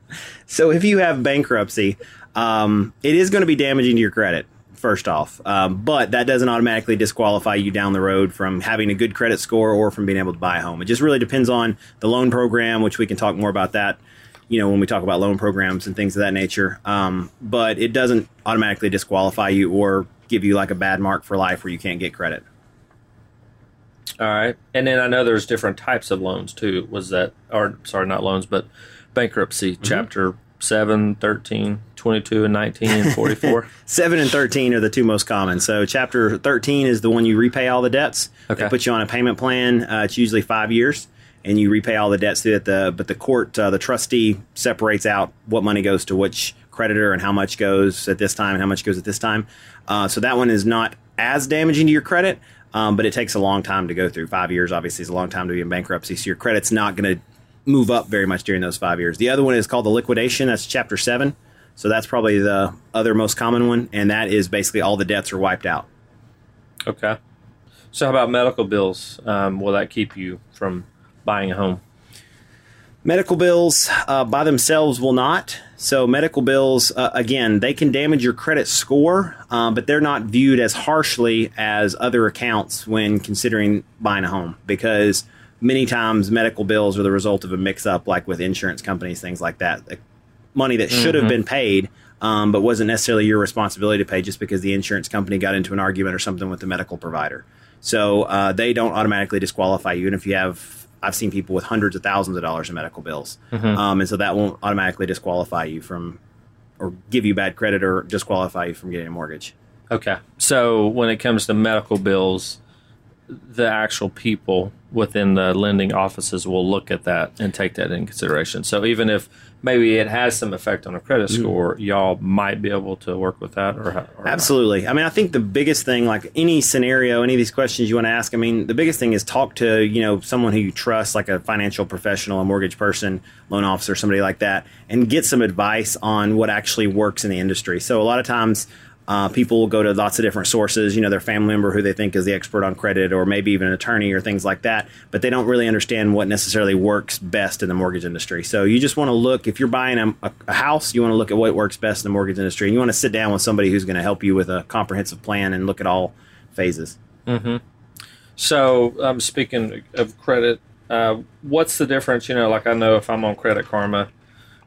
So if you have bankruptcy, um, it is going to be damaging to your credit. First off, um, but that doesn't automatically disqualify you down the road from having a good credit score or from being able to buy a home. It just really depends on the loan program, which we can talk more about that. You know, when we talk about loan programs and things of that nature. Um, but it doesn't automatically disqualify you or give you like a bad mark for life where you can't get credit. All right. And then I know there's different types of loans too. Was that or sorry, not loans, but bankruptcy chapter 7, 13, 22 and 19 and 44. 7 and 13 are the two most common. So, chapter 13 is the one you repay all the debts. Okay. They put you on a payment plan. Uh, it's usually five years, and you repay all the debts through it. The, but the court, uh, the trustee, separates out what money goes to which creditor and how much goes at this time and how much goes at this time. Uh, so, that one is not as damaging to your credit, um, but it takes a long time to go through. Five years, obviously, is a long time to be in bankruptcy. So, your credit's not going to move up very much during those five years. The other one is called the liquidation. That's chapter seven. So that's probably the other most common one, and that is basically all the debts are wiped out. okay. So how about medical bills? Um, will that keep you from buying a home? Medical bills uh, by themselves will not. So medical bills, uh, again, they can damage your credit score, um, but they're not viewed as harshly as other accounts when considering buying a home because many times medical bills are the result of a mix-up, like with insurance companies, things like that. Like, money that should have been paid, um, but wasn't necessarily your responsibility to pay just because the insurance company got into an argument or something with the medical provider. So uh, they don't automatically disqualify you. And if you have, I've seen people with hundreds of thousands of dollars in medical bills, um, and so that won't automatically disqualify you from, or give you bad credit or disqualify you from getting a mortgage. Okay. So when it comes to medical bills, the actual people within the lending offices will look at that and take that in consideration. So even if maybe it has some effect on a credit mm-hmm. score, y'all might be able to work with that or, or not. Absolutely. I mean, I think the biggest thing, like any scenario, any of these questions you want to ask, I mean, the biggest thing is talk to, you know, someone who you trust, like a financial professional, a mortgage person, loan officer, somebody like that, and get some advice on what actually works in the industry. So a lot of times, uh, people will go to lots of different sources, you know, their family member who they think is the expert on credit, or maybe even an attorney or things like that, but they don't really understand what necessarily works best in the mortgage industry. So you just want to look, if you're buying a, a, house, you want to look at what works best in the mortgage industry, and you want to sit down with somebody who's going to help you with a comprehensive plan and look at all phases. So, um, speaking of credit, uh, what's the difference? You know, like I know if I'm on Credit Karma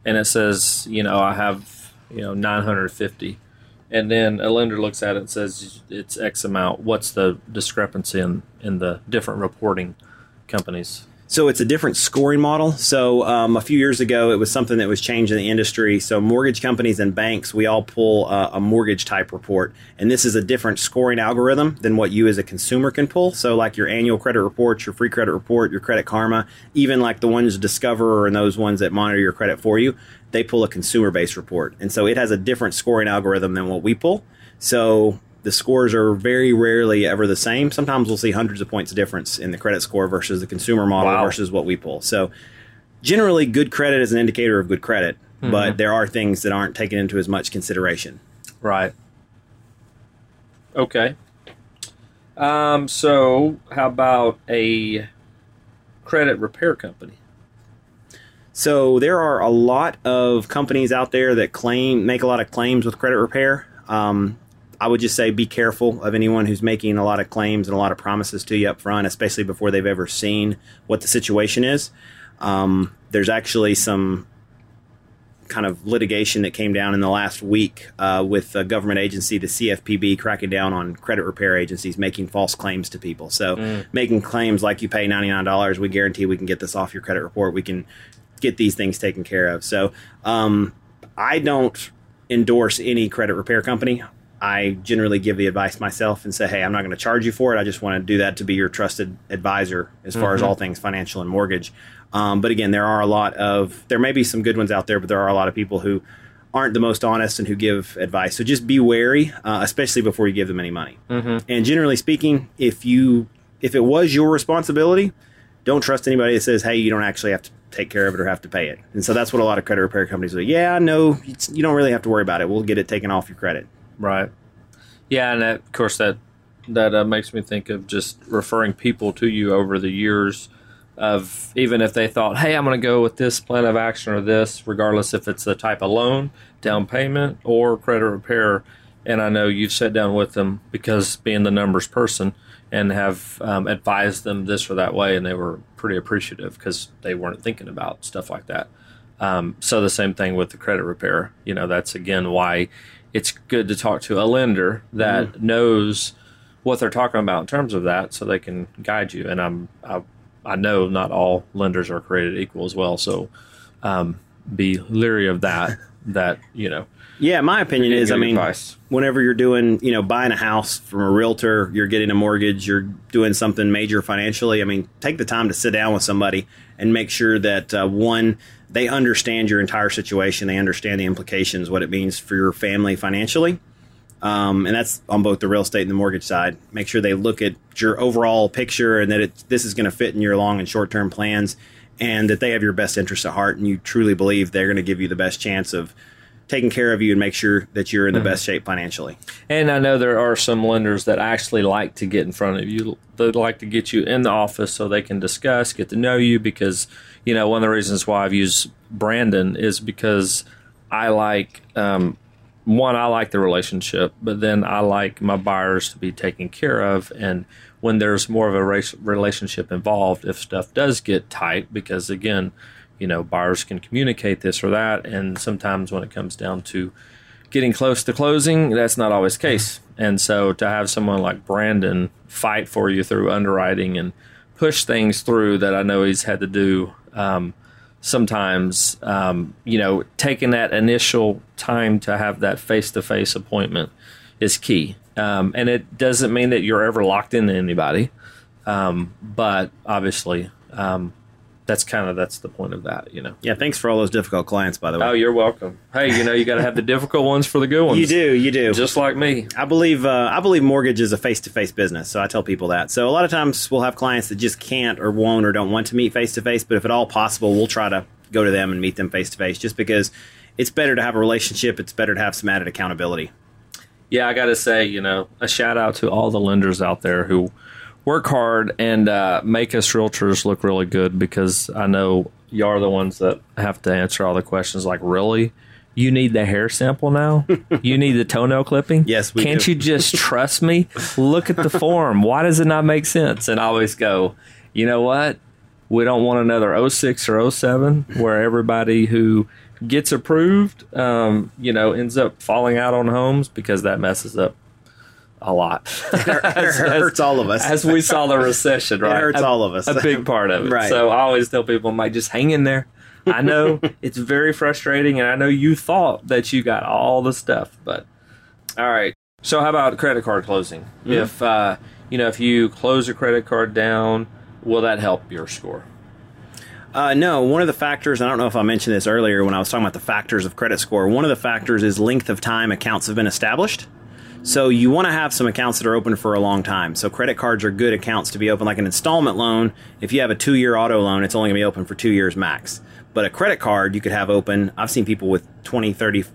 and it says, you know, I have, you know, 950, and then a lender looks at it and says it's X amount. What's the discrepancy in, in the different reporting companies? So it's a different scoring model. So um, a few years ago, it was something that was changed in the industry. So mortgage companies and banks, we all pull uh, a mortgage type report, and this is a different scoring algorithm than what you as a consumer can pull. So like your annual credit report, your free credit report, your Credit Karma, even like the ones Discover and those ones that monitor your credit for you, they pull a consumer based report, and so it has a different scoring algorithm than what we pull. So the scores are very rarely ever the same. Sometimes we'll see hundreds of points difference in the credit score versus the consumer model Wow. versus what we pull. So generally, good credit is an indicator of good credit, but there are things that aren't taken into as much consideration. Right. Okay. Um, so how about a credit repair company? So there are a lot of companies out there that claim make a lot of claims with credit repair. Um, I would just say be careful of anyone who's making a lot of claims and a lot of promises to you up front, especially before they've ever seen what the situation is. Um, there's actually some kind of litigation that came down in the last week uh, with a government agency, the CFPB, cracking down on credit repair agencies making false claims to people. So, making claims like you pay $99, we guarantee we can get this off your credit report. We can get these things taken care of. So, um, I don't endorse any credit repair company. I generally give the advice myself and say, hey, I'm not going to charge you for it. I just want to do that to be your trusted advisor as far as all things financial and mortgage. Um, but again, there are a lot of, there may be some good ones out there, but there are a lot of people who aren't the most honest and who give advice. So just be wary, uh, especially before you give them any money. And generally speaking, if you, if it was your responsibility, don't trust anybody that says, "Hey, you don't actually have to take care of it or have to pay it." And so that's what a lot of credit repair companies do. Yeah, no, you don't really have to worry about it. We'll get it taken off your credit. Right. Yeah, and that, of course that that uh, makes me think of just referring people to you over the years of even if they thought, hey, I'm going to go with this plan of action or this, regardless if it's the type of loan, down payment, or credit repair. And I know you've sat down with them because being the numbers person and have um, advised them this or that way, and they were pretty appreciative because they weren't thinking about stuff like that. Um, so the same thing with the credit repair. You know, that's again why it's good to talk to a lender that knows what they're talking about in terms of that, so they can guide you. And I'm I, I know not all lenders are created equal as well, so um, be leery of that. that you know, Yeah, my opinion is, I mean, advice. whenever you're doing, you know, buying a house from a realtor, you're getting a mortgage, you're doing something major financially. I mean, take the time to sit down with somebody and make sure that uh, one, they understand your entire situation, they understand the implications, what it means for your family financially. Um, and that's on both the real estate and the mortgage side. Make sure they look at your overall picture and that it, this is going to fit in your long and short term plans, and that they have your best interest at heart, and you truly believe they're going to give you the best chance of taking care of you and make sure that you're in the best shape financially. And I know there are some lenders that actually like to get in front of you. They like to get you in the office so they can discuss, get to know you. Because you know, one of the reasons why I've used Brandon is because I like um, one, I like the relationship, but then I like my buyers to be taken care of. And when there's more of a race, relationship involved, if stuff does get tight, because again, you know, buyers can communicate this or that, and sometimes when it comes down to getting close to closing, that's not always the case. And so to have someone like Brandon fight for you through underwriting and push things through that I know he's had to do um, sometimes, um, you know, taking that initial time to have that face to face appointment is key. Um, and it doesn't mean that you're ever locked into anybody, um, but obviously, um, that's kind of that's the point of that, you know. Yeah, thanks for all those difficult clients, by the way. Oh, you're welcome. Hey, you know, you got to have the difficult ones for the good ones. you do, you do. Just like me. I believe uh, I believe mortgage is a face to face business, so I tell people that. So a lot of times we'll have clients that just can't or won't or don't want to meet face to face, but if at all possible, we'll try to go to them and meet them face to face, just because it's better to have a relationship. It's better to have some added accountability. Yeah, I got to say, you know, a shout out to all the lenders out there who work hard and uh, make us realtors look really good because I know you are the ones that have to answer all the questions like, really? You need the hair sample now? you need the toenail clipping? Yes, we Can't do. you just trust me? Look at the form. Why does it not make sense? And I always go, you know what? We don't want another 06 or 07 where everybody who gets approved, um, you know, ends up falling out on homes because that messes up a lot. it hurts all of us. As we saw the recession, right? hurts A- all of us. A big part of it. Right. So I always tell people, I'm like, just hang in there. I know it's very frustrating, and I know you thought that you got all the stuff, but all right. So how about credit card closing? Mm-hmm. If uh, you know, if you close a credit card down, will that help your score? Uh, no, one of the factors, I don't know if I mentioned this earlier when I was talking about the factors of credit score. One of the factors is length of time accounts have been established. So you want to have some accounts that are open for a long time. So credit cards are good accounts to be open, like an installment loan. If you have a two year auto loan, it's only going to be open for two years max. But a credit card you could have open, I've seen people with 20, 30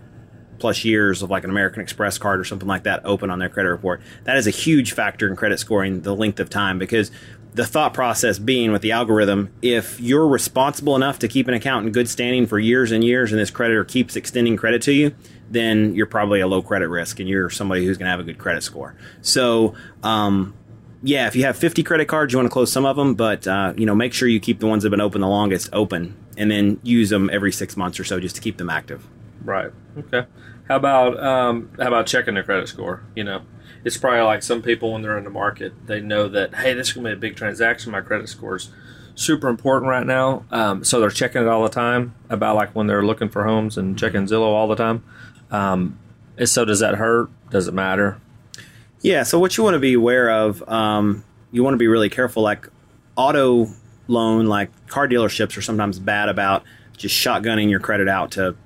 plus years of like an American Express card or something like that open on their credit report. That is a huge factor in credit scoring, the length of time, because the thought process being with the algorithm, if you're responsible enough to keep an account in good standing for years and years and this creditor keeps extending credit to you, then you're probably a low credit risk and you're somebody who's going to have a good credit score. So, um, yeah, if you have 50 credit cards, you want to close some of them, but uh, you know, make sure you keep the ones that have been open the longest open, and then use them every six months or so just to keep them active. Right. Okay. How about um, how about checking their credit score? You know, it's probably like some people when they're in the market, they know that hey, this is gonna be a big transaction. My credit score's super important right now, um, so they're checking it all the time. About like when they're looking for homes and checking Zillow all the time. Um, so does that hurt? Does it matter? Yeah, so what you want to be aware of, um, you want to be really careful. Like auto loan, like car dealerships are sometimes bad about just shotgunning your credit out to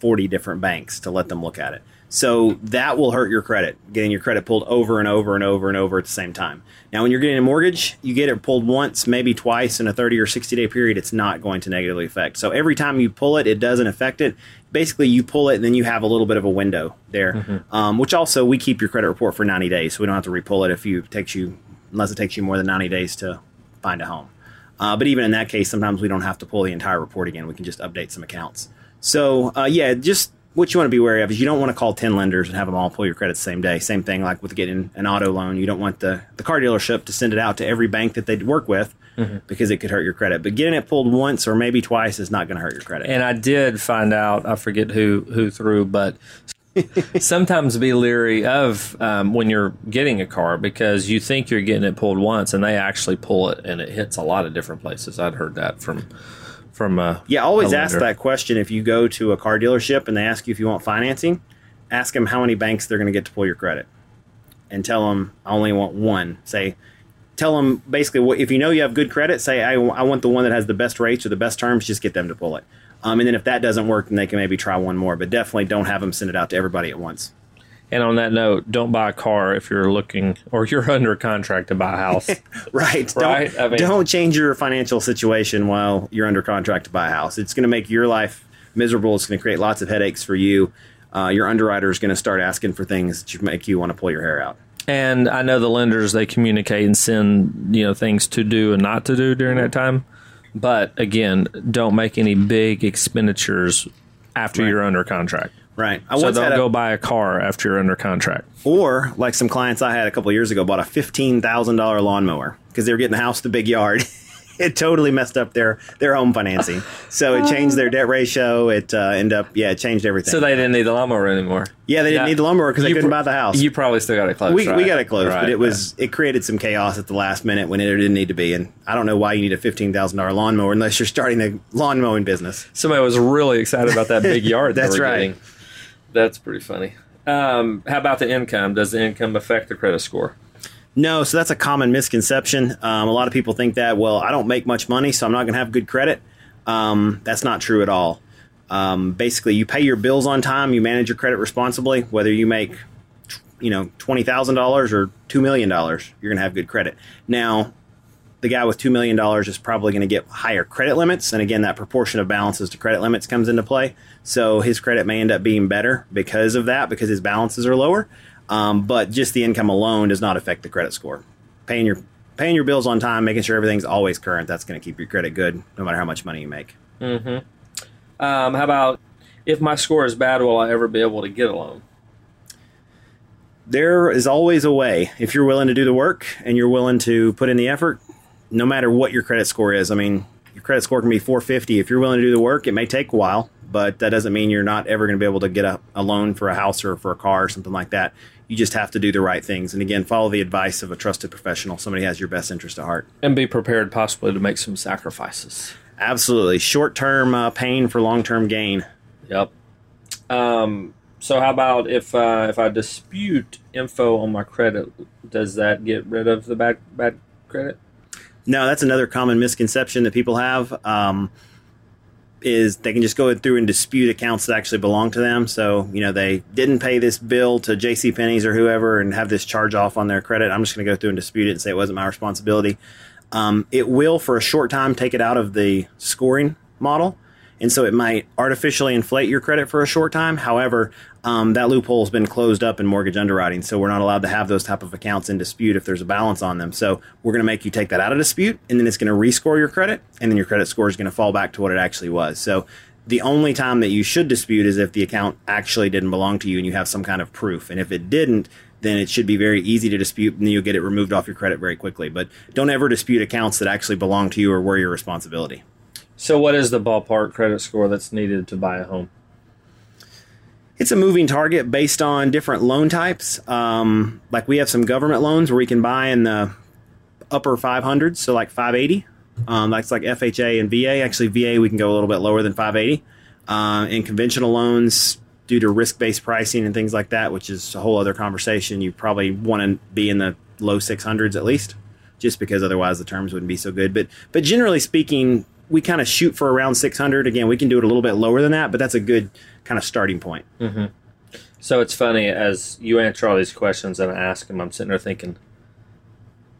40 different banks to let them look at it. So that will hurt your credit, getting your credit pulled over and over and over and over at the same time. Now, when you're getting a mortgage, you get it pulled once, maybe twice in a 30 or 60 day period, it's not going to negatively affect. So every time you pull it, it doesn't affect it. Basically, you pull it and then you have a little bit of a window there, um, which also we keep your credit report for 90 days. So we don't have to repull it if you takes you, unless it takes you more than 90 days to find a home. Uh, but even in that case, sometimes we don't have to pull the entire report again. We can just update some accounts. So uh, yeah, just what you want to be wary of is you don't want to call 10 lenders and have them all pull your credit the same day. Same thing like with getting an auto loan. You don't want the, the car dealership to send it out to every bank that they work with because it could hurt your credit. But getting it pulled once or maybe twice is not going to hurt your credit. And I did find out, I forget who who threw, but sometimes be leery of um, when you're getting a car because you think you're getting it pulled once, and they actually pull it, and it hits a lot of different places. I'd heard that from from uh, Yeah, always a ask that question if you go to a car dealership and they ask you if you want financing. Ask them how many banks they're going to get to pull your credit, and tell them I only want one. Say, tell them basically what if you know you have good credit. Say I, I want the one that has the best rates or the best terms. Just get them to pull it. Um, and then if that doesn't work, then they can maybe try one more. But definitely don't have them send it out to everybody at once. And on that note, don't buy a car if you're looking or you're under contract to buy a house. Right. Right, Don't, I mean- don't change your financial situation while you're under contract to buy a house. It's going to make your life miserable. It's going to create lots of headaches for you. Uh, your underwriter is going to start asking for things that make you want to pull your hair out. and I know the lenders they communicate and send you know things to do and not to do during that time. But again, don't make any big expenditures after you're under contract. Right. I So don't a, go buy a car after you're under contract. or like some clients I had a couple years ago bought a fifteen thousand dollar lawnmower because they were getting the house the big yard. it totally messed up their their home financing. So it changed their debt ratio. It uh, ended up yeah, it changed everything. So they didn't need the lawnmower anymore. yeah, they didn't Yeah. need the lawnmower because they couldn't pro- buy the house. You probably still got it closed. we, right? we got it closed, Right, but it was it created some chaos at the last minute when it didn't need to be. And I don't know why you need a fifteen thousand dollar lawnmower unless you're starting a lawn mowing business. somebody was really excited about that big yard. they That's were right. getting. That's pretty funny. Um, how about the income? Does the income affect the credit score? No, so that's a common misconception. Um, a lot of people think that well, I don't make much money, so I'm not going to have good credit. Um, that's not true at all. Um, basically, you pay your bills on time, you manage your credit responsibly. Whether you make you know twenty thousand dollars or two million dollars, you're going to have good credit. Now, the guy with $2 million is probably going to get higher credit limits. And again, that proportion of balances to credit limits comes into play. So his credit may end up being better because of that, because his balances are lower. Um, but just the income alone does not affect the credit score. Paying your paying your bills on time, making sure everything's always current, that's going to keep your credit good no matter how much money you make. Um, how about if my score is bad, will I ever be able to get a loan? there is always a way if you're willing to do the work and you're willing to put in the effort no matter what your credit score is i mean your credit score can be 450 if you're willing to do the work it may take a while but that doesn't mean you're not ever going to be able to get a, a loan for a house or for a car or something like that You just have to do the right things. And again, follow the advice of a trusted professional. Somebody has your best interest at heart. And be prepared possibly to make some sacrifices. Absolutely. Short term uh, pain for long term gain. Yep. Um, so how about if uh, if I dispute info on my credit, does that get rid of the bad bad credit? No, that's another common misconception that people have. Um, is they can just go through and dispute accounts that actually belong to them. So, you know, they didn't pay this bill to JC Penney's or whoever and have this charge off on their credit. I'm just going to go through and dispute it and say it wasn't my responsibility. Um, it will, for a short time, take it out of the scoring model. And so it might artificially inflate your credit for a short time. However, um, that loophole has been closed up in mortgage underwriting, so we're not allowed to have those type of accounts in dispute if there's a balance on them. So we're going to make you take that out of dispute, and then it's going to rescore your credit, and then your credit score is going to fall back to what it actually was. So the only time that you should dispute is if the account actually didn't belong to you and you have some kind of proof. And if it didn't, then it should be very easy to dispute, and you'll get it removed off your credit very quickly. But don't ever dispute accounts that actually belong to you or were your responsibility. So, what is the ballpark credit score that's needed to buy a home? It's a moving target based on different loan types. Um, like we have some government loans where we can buy in the upper 500s, so like 580. Um, that's like FHA and VA. Actually, VA we can go a little bit lower than 580. Uh, in conventional loans, due to risk-based pricing and things like that, which is a whole other conversation, you probably want to be in the low 600s at least, just because otherwise the terms wouldn't be so good. But but generally speaking, we kind of shoot for around 600. Again, we can do it a little bit lower than that, but that's a good kind of starting point. Mm-hmm. So it's funny as you answer all these questions and I ask them, I'm sitting there thinking,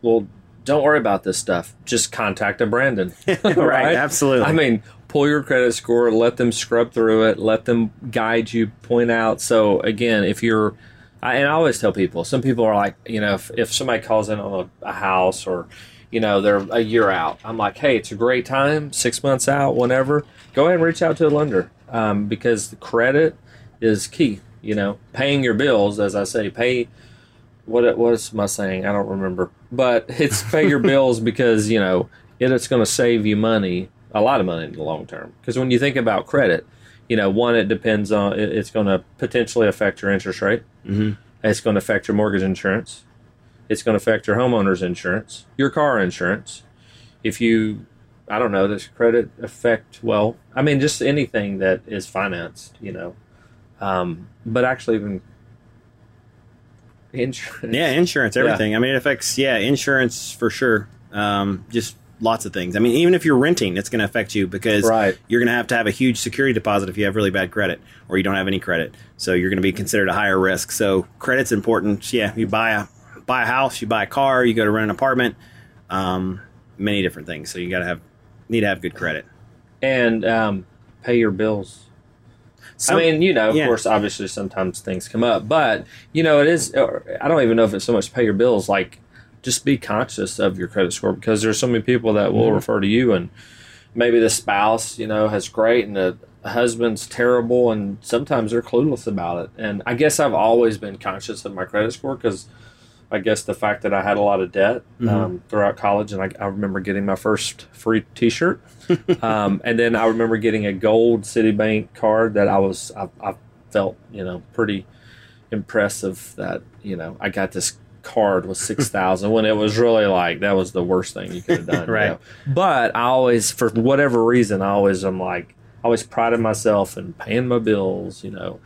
well, don't worry about this stuff. Just contact a Brandon. right? right? Absolutely. I mean, pull your credit score, let them scrub through it, let them guide you, point out. So again, if you're, I, and I always tell people, some people are like, you know, if, if somebody calls in on a, a house or, you know, they're a year out, I'm like, hey, it's a great time, six months out, whenever, go ahead and reach out to a lender um, because the credit is key. You know, paying your bills, as I say, pay. What was my saying? I don't remember, but it's pay your bills because you know it, it's going to save you money, a lot of money in the long term. Because when you think about credit, you know, one, it depends on it, it's going to potentially affect your interest rate. Mm-hmm. It's going to affect your mortgage insurance. It's going to affect your homeowner's insurance, your car insurance. If you I don't know, does credit affect, well, I mean, just anything that is financed, you know. Um, but actually, even insurance. Yeah, insurance, everything. Yeah. I mean, it affects, yeah, insurance for sure. Um, just lots of things. I mean, even if you're renting, it's going to affect you because right. you're going to have to have a huge security deposit if you have really bad credit or you don't have any credit. So you're going to be considered a higher risk. So credit's important. Yeah, you buy a buy a house, you buy a car, you go to rent an apartment, um, many different things. So you got to have need to have good credit and um, pay your bills. I mean, you know, of yeah. course, obviously, sometimes things come up, but you know, it is. I don't even know if it's so much pay your bills, like just be conscious of your credit score because there's so many people that will mm-hmm. refer to you, and maybe the spouse, you know, has great, and the husband's terrible, and sometimes they're clueless about it. And I guess I've always been conscious of my credit score because I guess the fact that I had a lot of debt mm-hmm. um, throughout college, and I, I, remember getting my first free T-shirt, um, and then I remember getting a gold Citibank card that I was I, I, felt you know pretty impressive that you know I got this card with six thousand when it was really like that was the worst thing you could have done, right? You know? But I always, for whatever reason, I always am like I always prided myself in paying my bills, you know,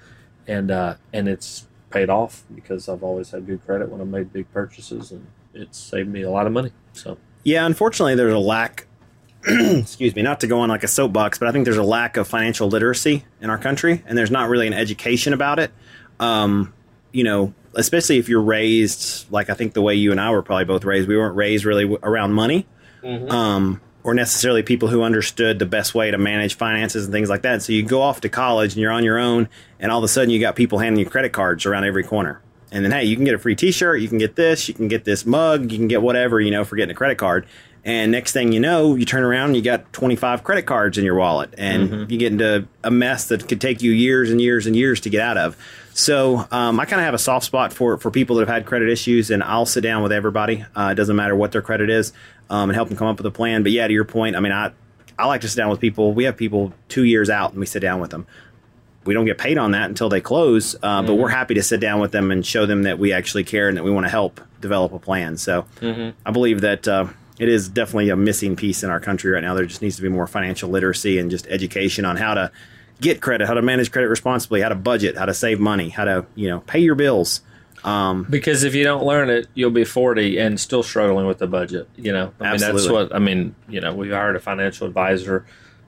and uh, and it's paid off because I've always had good credit when I made big purchases, and it's saved me a lot of money. So yeah, unfortunately, there's a lack. excuse me, not to go on like a soapbox, but I think there's a lack of financial literacy in our country, and there's not really an education about it. Um, you know, especially if you're raised like I think the way you and I were probably both raised. We weren't raised really around money. Mm-hmm. Um, or necessarily people who understood the best way to manage finances and things like that. So you go off to college and you're on your own, and all of a sudden you got people handing you credit cards around every corner. And then hey, you can get a free T-shirt, you can get this, you can get this mug, you can get whatever you know for getting a credit card. And next thing you know, you turn around and you got 25 credit cards in your wallet, and mm-hmm. you get into a mess that could take you years and years and years to get out of. So um, I kind of have a soft spot for for people that have had credit issues, and I'll sit down with everybody. Uh, it doesn't matter what their credit is um, and help them come up with a plan. But yeah, to your point, I mean, I I like to sit down with people. We have people two years out, and we sit down with them. we don't get paid on that until they close. Uh, But we're happy to sit down with them and show them that we actually care and that we want to help develop a plan. So I believe that uh, it is definitely a missing piece in our country right now. There just needs to be more financial literacy and just education on how to get credit, how to manage credit responsibly, how to budget, how to save money, how to you know pay your bills. Because if you don't learn it, you'll be 40 and still struggling with the budget. You know, I mean, that's what I mean. You know, we hired a financial advisor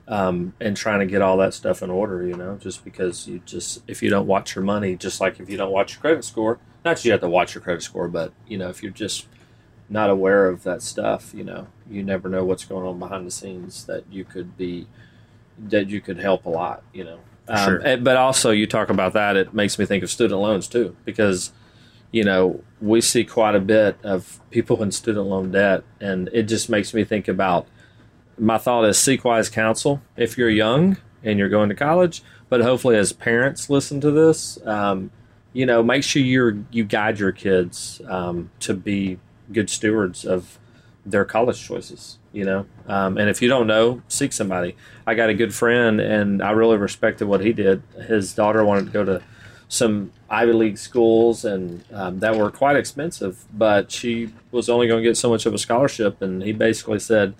um, and trying to get all that stuff in order. You know, just because you just if you don't watch your money, just like if you don't watch your credit score, not that you have to watch your credit score, but you know, if you're just not aware of that stuff, you know, you never know what's going on behind the scenes that you could be that you could help a lot. You know, um, Sure. and- but also you talk about that, it makes me think of student loans too, because you know, we see quite a bit of people in student loan debt, and it just makes me think about my thought is seek wise counsel if you're young and you're going to college, but hopefully as parents listen to this, um, you know, make sure you're you guide your kids um, to be good stewards of their college choices. You know, um, and if you don't know, seek somebody. I got a good friend, and I really respected what he did. His daughter wanted to go to some Ivy League schools, and um, that were quite expensive. But she was only going to get so much of a scholarship, and he basically said,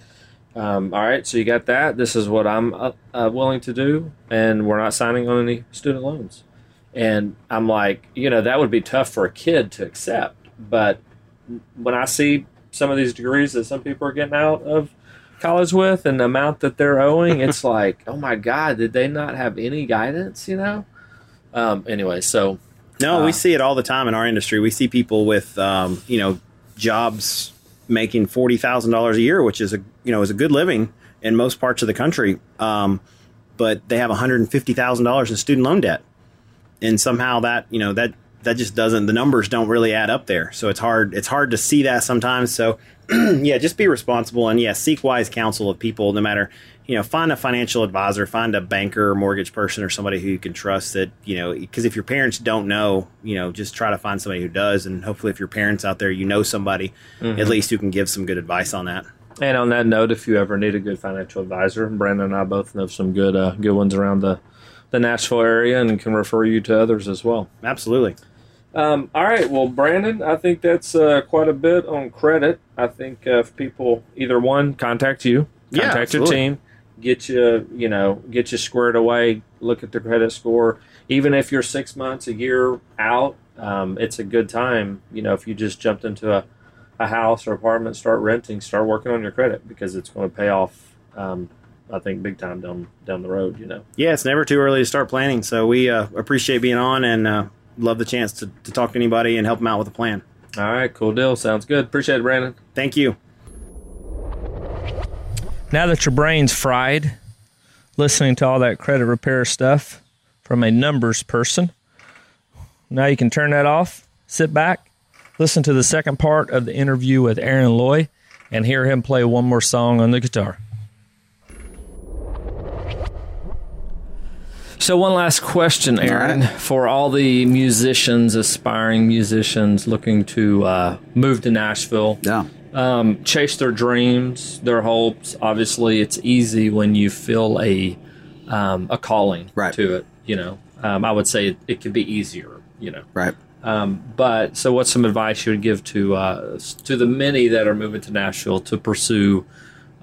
um, "All right, so you got that. This is what I'm uh, uh, willing to do, and we're not signing on any student loans." And I'm like, you know, that would be tough for a kid to accept. But when I see some of these degrees that some people are getting out of college with and the amount that they're owing, it's like, oh my God, did they not have any guidance, you know? Um, anyway, so No, Uh, we see it all the time in our industry. We see people with um, you know jobs making forty thousand dollars a year, which is a you know is a good living in most parts of the country. Um, but they have one hundred and fifty thousand dollars in student loan debt, and somehow that you know that that just doesn't the numbers don't really add up there. So it's hard it's hard to see that sometimes. So yeah, just be responsible and yeah, seek wise counsel of people. No matter you know, find a financial advisor, find a banker, or mortgage person, or somebody who you can trust. That you know, because if your parents don't know, you know, just try to find somebody who does. And hopefully, if your parents out there, you know somebody at least who can give some good advice on that. And on that note, if you ever need a good financial advisor, Brandon and I both know some good uh, good ones around the the Nashville area, and can refer you to others as well. Absolutely. Um, all right, well, Brandon, I think that's uh, quite a bit on credit. I think uh, if people either one contact you, Yeah, contact your team, get you, you know, get you squared away, look at the credit score. Even if you're six months, a year out, um, it's a good time. You know, if you just jumped into a, a house or apartment, start renting, start working on your credit because it's going to pay off. Um, I think big time down down the road. You know. Yeah, it's never too early to start planning. So we uh, appreciate being on and uh, love the chance to, to talk to anybody and help them out with a plan. All right, cool deal. Sounds good. Appreciate it, Brandon. Thank you. Now that your brain's fried, listening to all that credit repair stuff from a numbers person, now you can turn that off, sit back, listen to the second part of the interview with Aaron Loy, and hear him play one more song on the guitar. So, one last question, Aaron, All right. for all the musicians, aspiring musicians looking to uh, move to Nashville Yeah. Um, chase their dreams, their hopes. Obviously, it's easy when you feel a um, a calling Right. to it. You know, um, I would say it, it could be easier. You know, Right. um, but so what's some advice you would give to uh, to the many that are moving to Nashville to pursue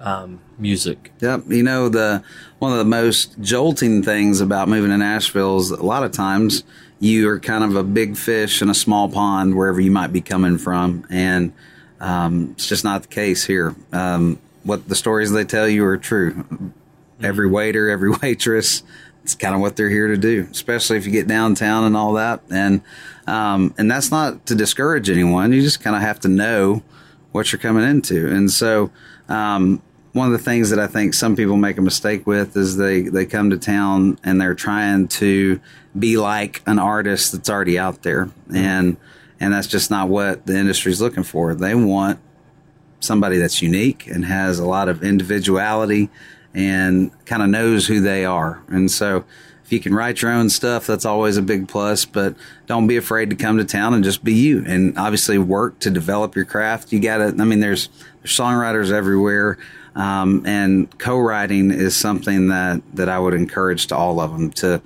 um, music? Yep. You know, the one of the most jolting things about moving to Nashville is a lot of times you are kind of a big fish in a small pond wherever you might be coming from. And um, it's just not the case here. Um, what the stories they tell you are true. Every waiter, every waitress, it's kind of what they're here to do, especially if you get downtown and all that. And um, and that's not to discourage anyone. You just kind of have to know what you're coming into. And so, um, one of the things that I think some people make a mistake with is they, they come to town and they're trying to be like an artist that's already out there. And, and that's just not what the industry's looking for. They want somebody that's unique and has a lot of individuality and kind of knows who they are. And so if you can write your own stuff, that's always a big plus, but don't be afraid to come to town and just be you and obviously work to develop your craft. You got to, I mean, there's, there's songwriters everywhere. Um, and co-writing is something that, that I would encourage to all of them to,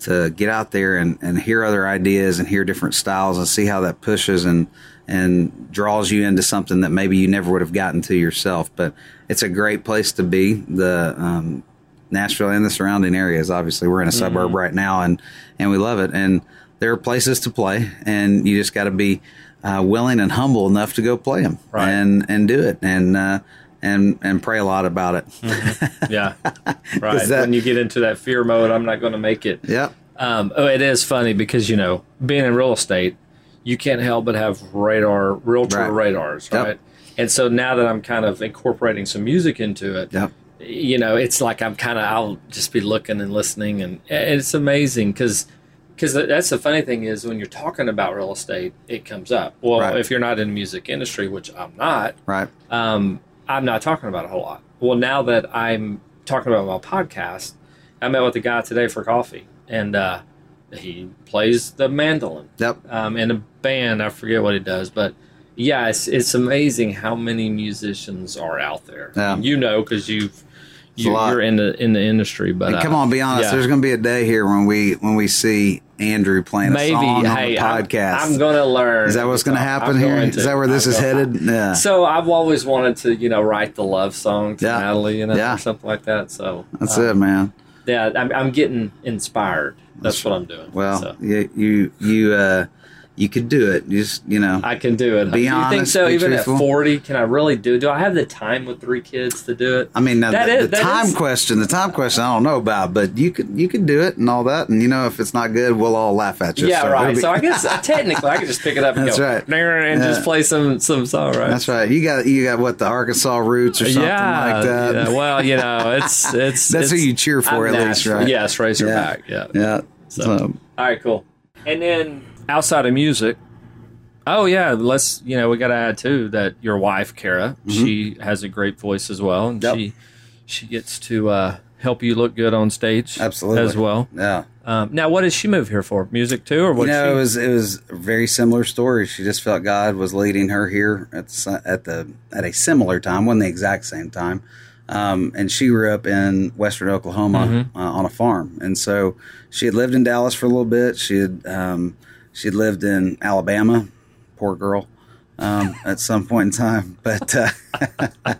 to get out there and, and hear other ideas and hear different styles and see how that pushes and and draws you into something that maybe you never would have gotten to yourself. But it's a great place to be. The um, Nashville and the surrounding areas. Obviously, we're in a Mm-hmm. suburb right now, and and we love it. And there are places to play, and you just got to be uh, willing and humble enough to go play them Right. and and do it and uh, and and pray a lot about it. Yeah, right. that- when you get into that fear mode, I'm not going to make it. yep. Um, oh, it is funny because you know, being in real estate, you can't help but have radar, realtor Right. radars, Yep. right? And so now that I'm kind of incorporating some music into it, Yep. you know, it's like I'm kind of I'll just be looking and listening, and it's amazing because because that's the funny thing is when you're talking about real estate, it comes up. Well, Right. if you're not in the music industry, which I'm not, Right. um, I'm not talking about a whole lot. Well, now that I'm talking about my podcast, I met with a guy today for coffee, and uh, he plays the mandolin Yep. um, in a band. I forget what he does, but yeah, it's it's amazing how many musicians are out there. Yeah. You know, because you've you, you're in the in the industry, but And uh, come on, be honest. yeah. There's going to be a day here when we when we see Andrew playing a song hey, on I'm- the podcast. I'm, going to learn. is that what's going to I'm happen here? going Is to. that where this I'm is headed? Yeah. So I've always wanted to, you know, write the love song to Yeah. Natalie, you know, Yeah. or something like that. So That's uh, it, man. Yeah, I'm, I'm getting inspired. That's what I'm doing. Well, so you you you uh you could do it. You just you know. I can do it. Be do you think honest, so? Even truthful. at 40, can I really do? Do I have the time with three kids to do it? I mean, now, That the, is- the time is- question, the time question, I don't know about, but you could you could do it and all that, and you know, if it's not good, we'll all laugh at you. yeah, so right. be- So I guess uh, technically I could just pick it up and That's go right. and Yeah. just play some some song, right? that's right. You got you got what the Arkansas roots or something yeah, like that. yeah. Well, you know, it's it's That's who you cheer for I'm at least, Nashville. right? Yes, Razorback. Yeah. yeah. So, So, all right, cool. And then outside of music, oh yeah, let's you know we got to add too that your wife Kara, she has a great voice as well, and Mm-hmm. Yep. she she gets to uh, help you look good on stage absolutely as well. Yeah. Um, now, what did she move here for? Music too, or what? you know, she, it was it was a very similar story. She just felt God was leading her here at the, at the at a similar time, wasn't the exact same time. Um, and she grew up in Western Oklahoma uh, on a farm, and so she had lived in Dallas for a little bit. She had um, she lived in Alabama. Poor girl. Um, at some point in time, but uh,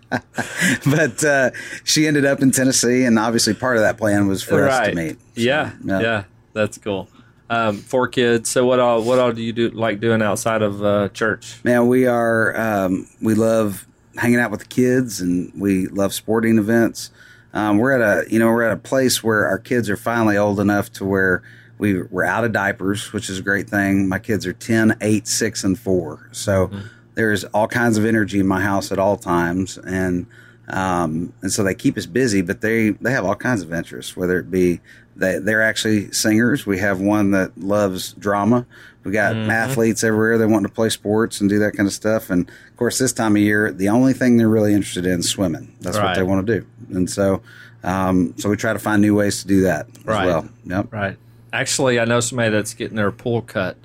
but uh, she ended up in Tennessee, and obviously part of that plan was for us to meet. So, yeah, yeah, that's cool. Um, four kids. So what all what all do you do like doing outside of uh, church? Man, we are um, we love hanging out with the kids, and we love sporting events. Um, we're at a you know we're at a place where our kids are finally old enough to where we we're out of diapers, which is a great thing. My kids are 10, 8, 6, and 4. So there's all kinds of energy in my house at all times and um, and so they keep us busy, but they they have all kinds of interests, whether it be they they're actually singers. We have one that loves drama. We got athletes everywhere. They want to play sports and do that kind of stuff. And of course, this time of year, the only thing they're really interested in is swimming. That's what they want to do. And so, um, so we try to find new ways to do that as well. Yep. Right. Actually, I know somebody that's getting their pool cut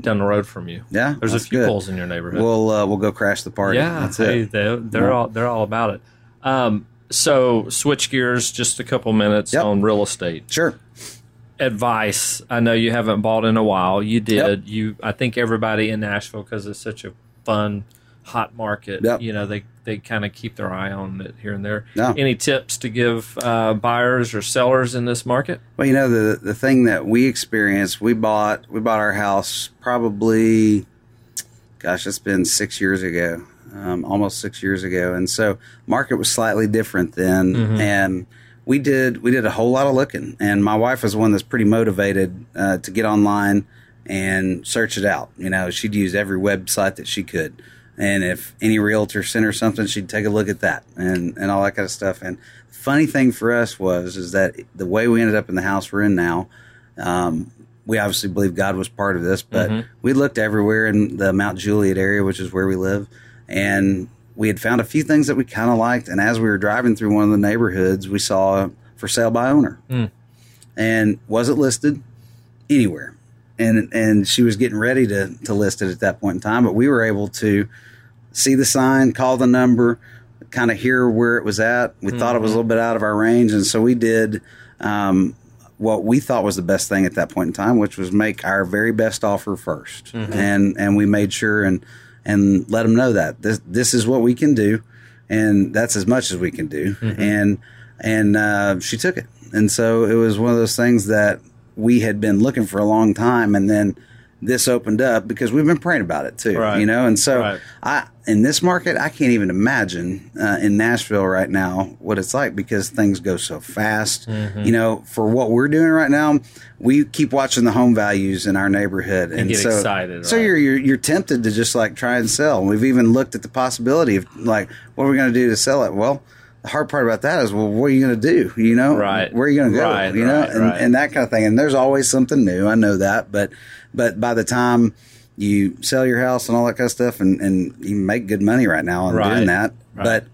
down the road from you. Yeah, There's a few good. pools in your neighborhood. We'll uh, we'll go crash the party. yeah, that's hey, it. They, they're Yeah. all they're all about it. Um, so switch gears just a couple minutes Yep. on real estate Sure. advice. I know you haven't bought in a while. You did. You, I think everybody in Nashville because it's such a fun, hot market. Yep. You know, they they kind of keep their eye on it here and there. Any tips to give uh, buyers or sellers in this market? Well, you know the the thing that we experienced, we bought we bought our house probably, gosh, it's been six years ago, um, almost six years ago, and so market was slightly different then, and we did we did a whole lot of looking, and my wife was one that's pretty motivated uh, to get online and search it out. You know, she'd use every website that she could. And if any realtor sent her something, she'd take a look at that and, and all that kind of stuff. And funny thing for us was is that the way we ended up in the house we're in now, um, we obviously believe God was part of this, but we looked everywhere in the Mount Juliet area, which is where we live, and we had found a few things that we kind of liked. And as we were driving through one of the neighborhoods, we saw for sale by owner, and wasn't listed anywhere. And and she was getting ready to to list it at that point in time, but we were able to see the sign, call the number, kind of hear where it was at. We thought it was a little bit out of our range, and so we did. Um, what we thought was the best thing at that point in time, which was make our very best offer 1st Mm-hmm. and and we made sure and and let them know that this this is what we can do, and that's as much as we can do, Mm-hmm. and and uh, she took it, and so it was one of those things that we had been looking for a long time, and then this opened up because we've been praying about it too, Right. you know, and so Right. I in this market I can't even imagine uh, in Nashville right now what it's like because things go so fast. Mm-hmm. You know, for what we're doing right now, we keep watching the home values in our neighborhood and, get so, excited, So right. you're, you're you're tempted to just like try and sell. We've even looked at the possibility of like what are we going to do to sell it? Well. The hard part about that is, well, what are you going to do? You know, Right. Where are you going to go? Right, you know, right, and, right. and that kind of thing. And there's always something new. I know that, but but by the time you sell your house and all that kind of stuff, and, and you make good money right now on Right, doing that, right. but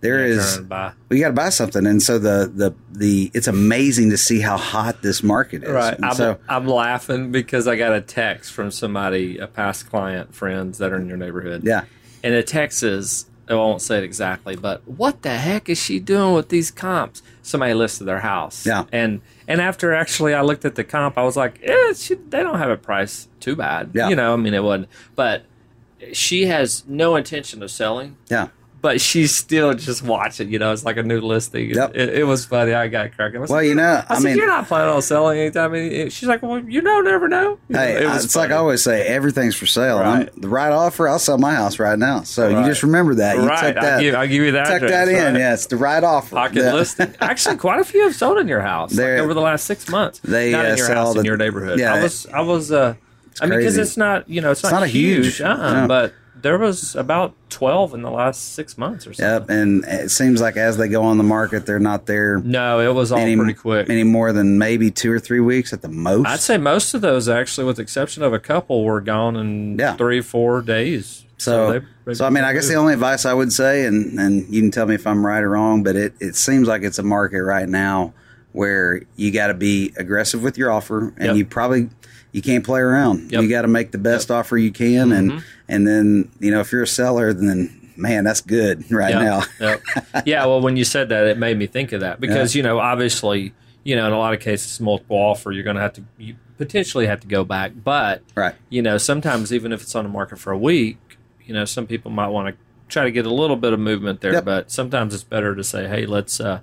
there is we got to buy something, and so the the the it's amazing to see how hot this market is. Right. And I'm, so I'm laughing because I got a text from somebody, a past client, friends that are in your neighborhood. yeah, And the text is, I won't say it exactly, but what the heck is she doing with these comps? Somebody listed their house. Yeah. And and after actually I looked at the comp, I was like, eh, she, they don't have a price too bad. Yeah. You know, I mean, it wasn't. But she has no intention of selling. yeah. But she's still just watching. You know, it's like a new listing. Yep. It, it was funny. I got cracking. I Well, like, you know, I, I said, mean- you're not planning on selling anytime. And She's like, well, you know, never know. You know, Hey, it was it's like I always say, everything's for sale. Right. the right offer, I'll sell my house right now. So Right. you just remember that. You Right, tuck I'll that, give- I'll give you that. tuck address, that in. right. Yeah, it's the right offer. pocket Yeah. listing. Actually, quite a few have sold in your house like, over the last six months. they, not uh, in your sell house, in your neighborhood. yeah, I was, I was. Uh, I mean, because it's not, you know, it's, not, not a huge, huge- uh-uh, no. but there was about twelve in the last six months or something. Yep, and it seems like as they go on the market, they're not there No, it was all any, pretty quick. any more than maybe two or three weeks at the most. I'd say most of those, actually, with the exception of a couple, were gone in Yeah. three, four days. So, they- they- so I mean, I guess the only advice I would say, and and you can tell me if I'm right or wrong, but it it seems like it's a market right now where you got to be aggressive with your offer, and Yep. you probably you can't play around. Yep. Mm-hmm. You got to make the best offer you can, and and then you know if you're a seller, then man, that's good right yeah, now. yeah. yeah, well, when you said that, it made me think of that because you know, obviously, you know, in a lot of cases, multiple offer, you're going to have to you potentially have to go back, but Right. you know, sometimes even if it's on the market for a week, you know, some people might want to try to get a little bit of movement there, Yep. but sometimes it's better to say, hey, let's uh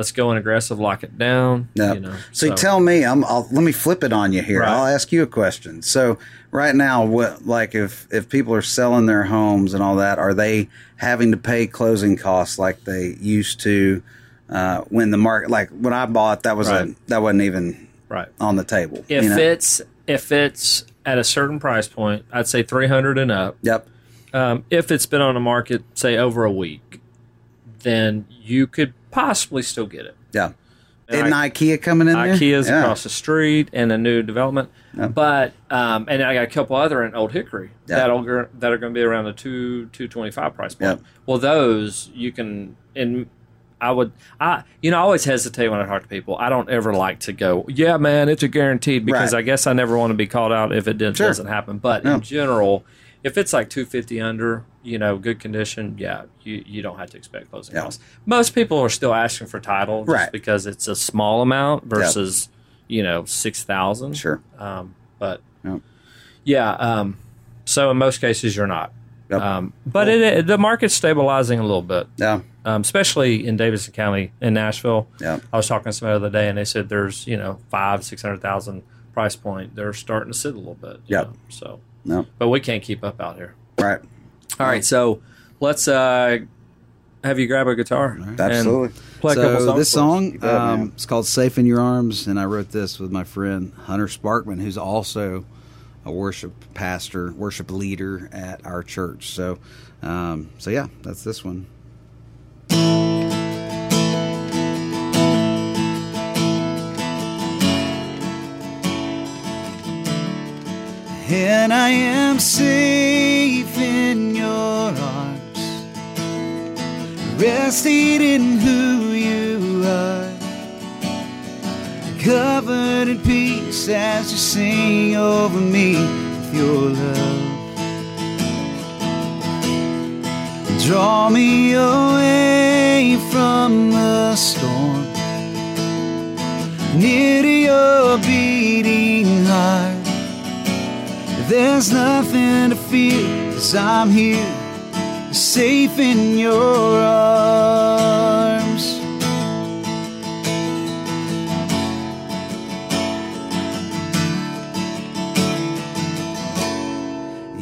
let's go in aggressive, lock it down. Yeah. You know, so, you tell me, I'm, I'll, let me flip it on you here. Right. I'll ask you a question. So right now, what like if if people are selling their homes and all that, are they having to pay closing costs like they used to uh, when the market? Like when I bought, that was a Right. that wasn't even right. on the table. If you know? it's if it's at a certain price point, I'd say 300 and up. yep, um, if it's been on the market, say over a week, then you could possibly still get it. yeah. And Isn't IKEA coming in there? IKEA's Yeah. across the street and a new development, but um, and I got a couple other in Old Hickory Yeah. that'll that are going to be around the two two twenty five price point. Well, those you can and. I would, I, you know, I always hesitate when I talk to people. I don't ever like to go, yeah, man, it's a guaranteed because Right. I guess I never want to be called out if it did, Sure. doesn't happen. But in general, if it's like 250 under, you know, good condition, yeah, you, you don't have to expect closing Yeah. costs. Most people are still asking for title just Right. because it's a small amount versus, you know, 6,000. Sure. Um, but Yep. yeah, um, so in most cases you're not. Yep. Um, but it, it, the market's stabilizing a little bit, Yeah. um, especially in Davidson County in Nashville. Yeah. I was talking to somebody the other day, and they said there's you know five six hundred thousand price point. They're starting to sit a little bit. Yeah. So, No. but we can't keep up out here. Right. All right, so let's uh, have you grab a guitar. and Absolutely. Play a couple so songs this song, bet, um, it's called "Safe in Your Arms," and I wrote this with my friend Hunter Sparkman, who's also a worship pastor, worship leader at our church. So, um, so yeah, that's this one. And I am safe in your arms, rested in who you are, covered in peace as you sing over me with your love. Draw me away from the storm, near to your There's nothing to fear, cause I'm here, safe in your arms.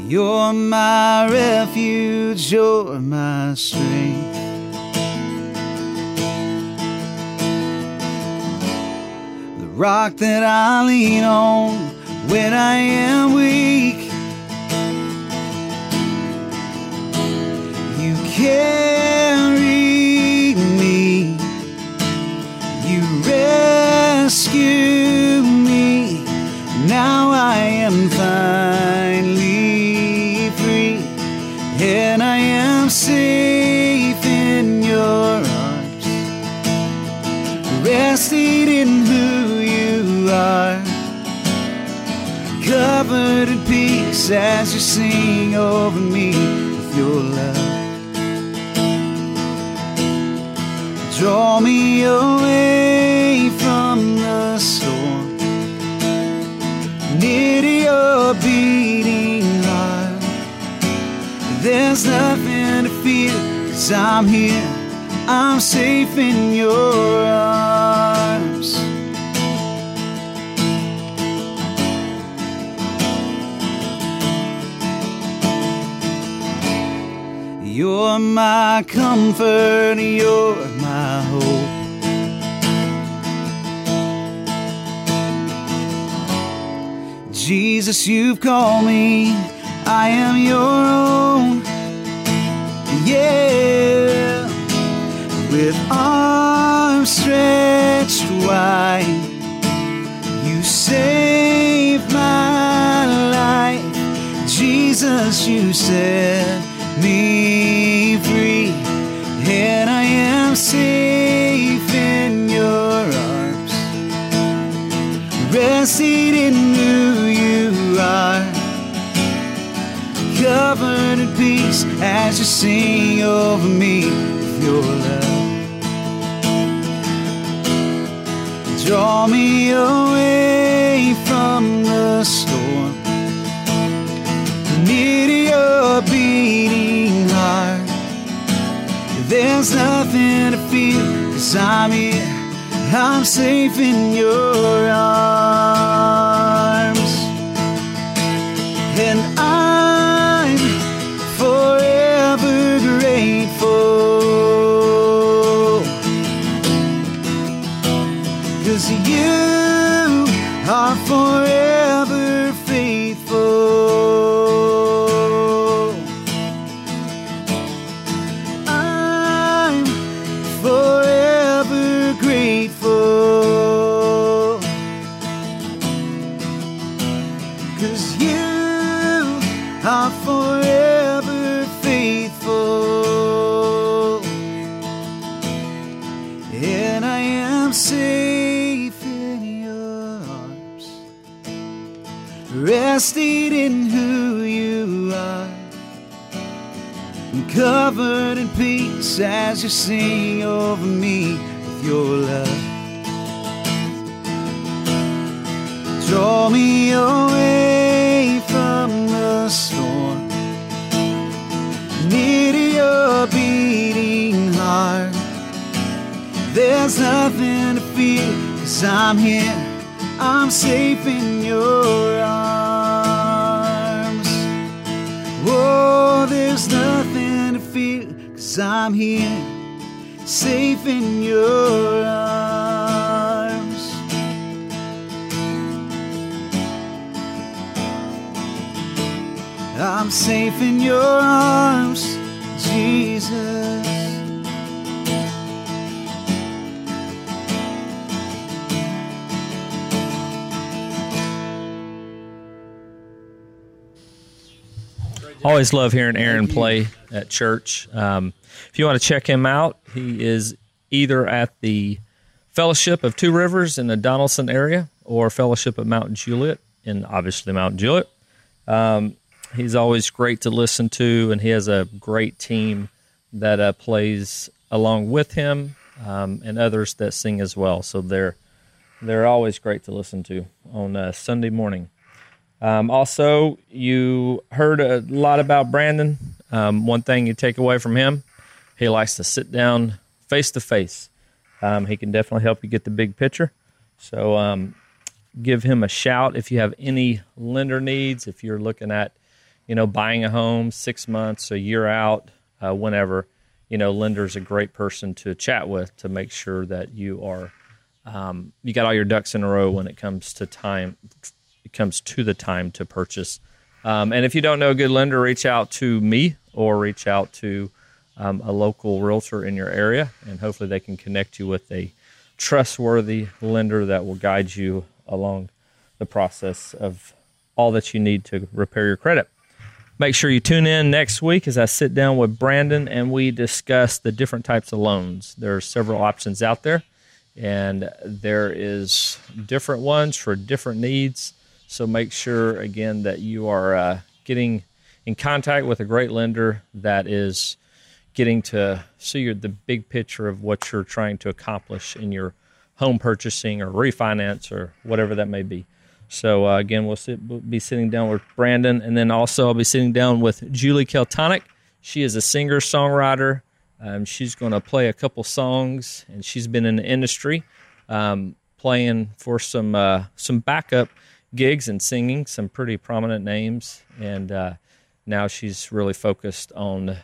You're my refuge, you're my strength. The rock that I lean on when I am weak. You carry me, you rescue me. Now I am finally free, and I am safe in your arms, resting covered in peace as you sing over me with your love. Draw me away from the storm, near to your beating heart. There's nothing to fear, cause I'm here, I'm safe in your arms. You're my comfort, you're my hope. Jesus, you've called me, I am your own. Yeah, with arms stretched wide, you saved my life. Jesus, you set me free, and I am safe in your arms, resting in who you are, covered in peace as you sing over me with your love. Draw me away from the storm There's nothing to fear, cause I'm here, I'm safe in your arms. Covered in peace as you sing over me with your love. Draw me away from the storm, near to your beating heart. There's nothing to fear, cause I'm here, I'm safe in your arms. Oh, there's nothing I'm here, safe in your arms. I'm safe in your arms, Jesus. Always love hearing Aaron play at church. Um, if you want to check him out, he is either at the Fellowship of Two Rivers in the Donelson area or Fellowship of Mount Juliet in obviously Mount Juliet. Um, he's always great to listen to, and he has a great team that uh, plays along with him um, and others that sing as well. So they're they're always great to listen to on uh, Sunday morning. Um, also, you heard a lot about Brandon. Um, one thing you take away from him, he likes to sit down face to face. Um, he can definitely help you get the big picture. So um, give him a shout if you have any lender needs. If you're looking at, you know, buying a home six months, a year out, uh, whenever, you know, lender's a great person to chat with to make sure that you are um, you got all your ducks in a row when it comes to time. It comes to the time to purchase. Um, and if you don't know a good lender, reach out to me or reach out to um, a local realtor in your area, and hopefully they can connect you with a trustworthy lender that will guide you along the process of all that you need to repair your credit. Make sure you tune in next week as I sit down with Brandon and we discuss the different types of loans. There are several options out there, and there is different ones for different needs. So make sure again that you are uh, getting in contact with a great lender that is getting to see the big picture of what you're trying to accomplish in your home purchasing or refinance or whatever that may be. So uh, again, we'll, sit, we'll, be sitting down with Brandon, and then also I'll be sitting down with Julie Keltonic. She is a singer songwriter. Um, she's going to play a couple songs, and she's been in the industry um, playing for some uh, some backup gigs and singing some pretty prominent names. And uh, now she's really focused on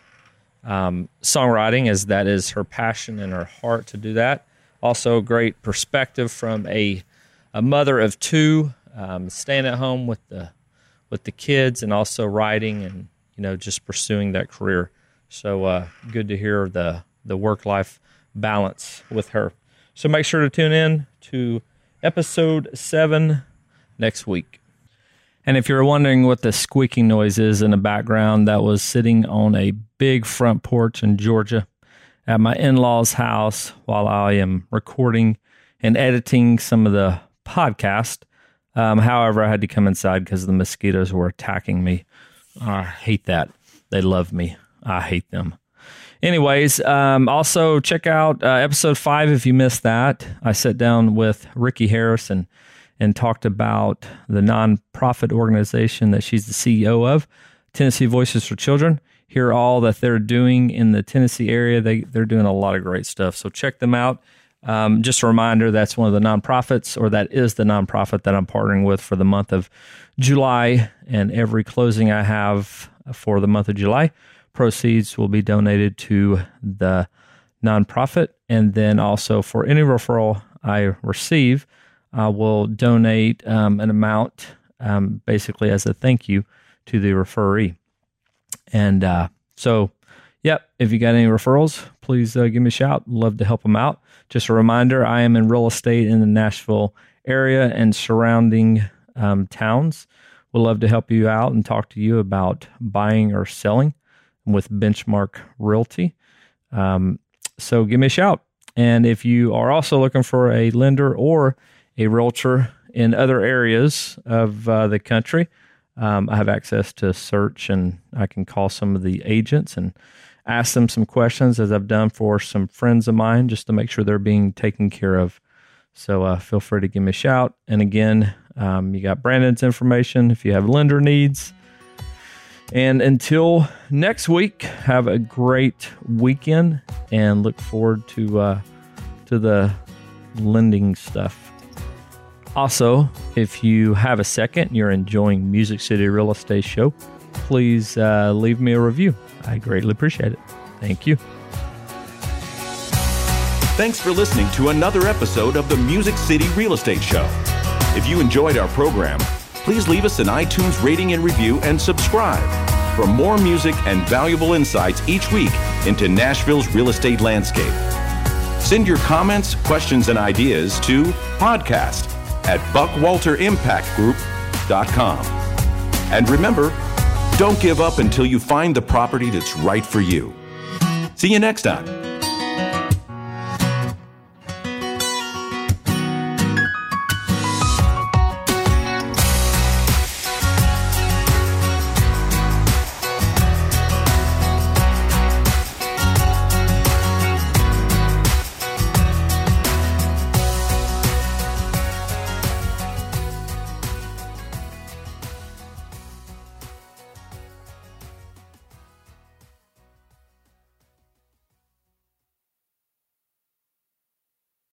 um, songwriting, as that is her passion and her heart to do that. Also, great perspective from a a mother of two um, staying at home with the with the kids and also writing and you know just pursuing that career. So uh, good to hear the the work life balance with her. So make sure to tune in to episode seven next week. And if you're wondering what the squeaking noise is in the background, that was sitting on a big front porch in Georgia at my in law's house while I am recording and editing some of the podcast. Um, however, I had to come inside because the mosquitoes were attacking me. I hate that. They love me. I hate them. Anyways, um, also check out uh, episode five if you missed that. I sat down with Ricky Harrison and talked about the nonprofit organization that she's the CEO of, Tennessee Voices for Children. Hear all that they're doing in the Tennessee area. They they're doing a lot of great stuff. So check them out. Um, just a reminder that's one of the nonprofits, or that is the nonprofit that I'm partnering with for the month of July. And every closing I have for the month of July, proceeds will be donated to the nonprofit. And then also for any referral I receive, I will donate um, an amount um, basically as a thank you to the referee. And uh, so, yep, if you got any referrals, please uh, give me a shout. Love to help them out. Just a reminder I am in real estate in the Nashville area and surrounding um, towns. We'd love to help you out and talk to you about buying or selling with Benchmark Realty. Um, so give me a shout. And if you are also looking for a lender or a realtor in other areas of uh, the country, um, I have access to search and I can call some of the agents and ask them some questions as I've done for some friends of mine just to make sure they're being taken care of. So uh, feel free to give me a shout. And again, um, you got Brandon's information if you have lender needs. And until next week, have a great weekend and look forward to uh, to the lending stuff. Also, if you have a second, you're enjoying Music City Real Estate Show, please uh, leave me a review. I greatly appreciate it. Thank you. Thanks for listening to another episode of the Music City Real Estate Show. If you enjoyed our program, please leave us an iTunes rating and review and subscribe for more music and valuable insights each week into Nashville's real estate landscape. Send your comments, questions, and ideas to podcast at buckwalterimpactgroup.com. And remember, don't give up until you find the property that's right for you. See you next time.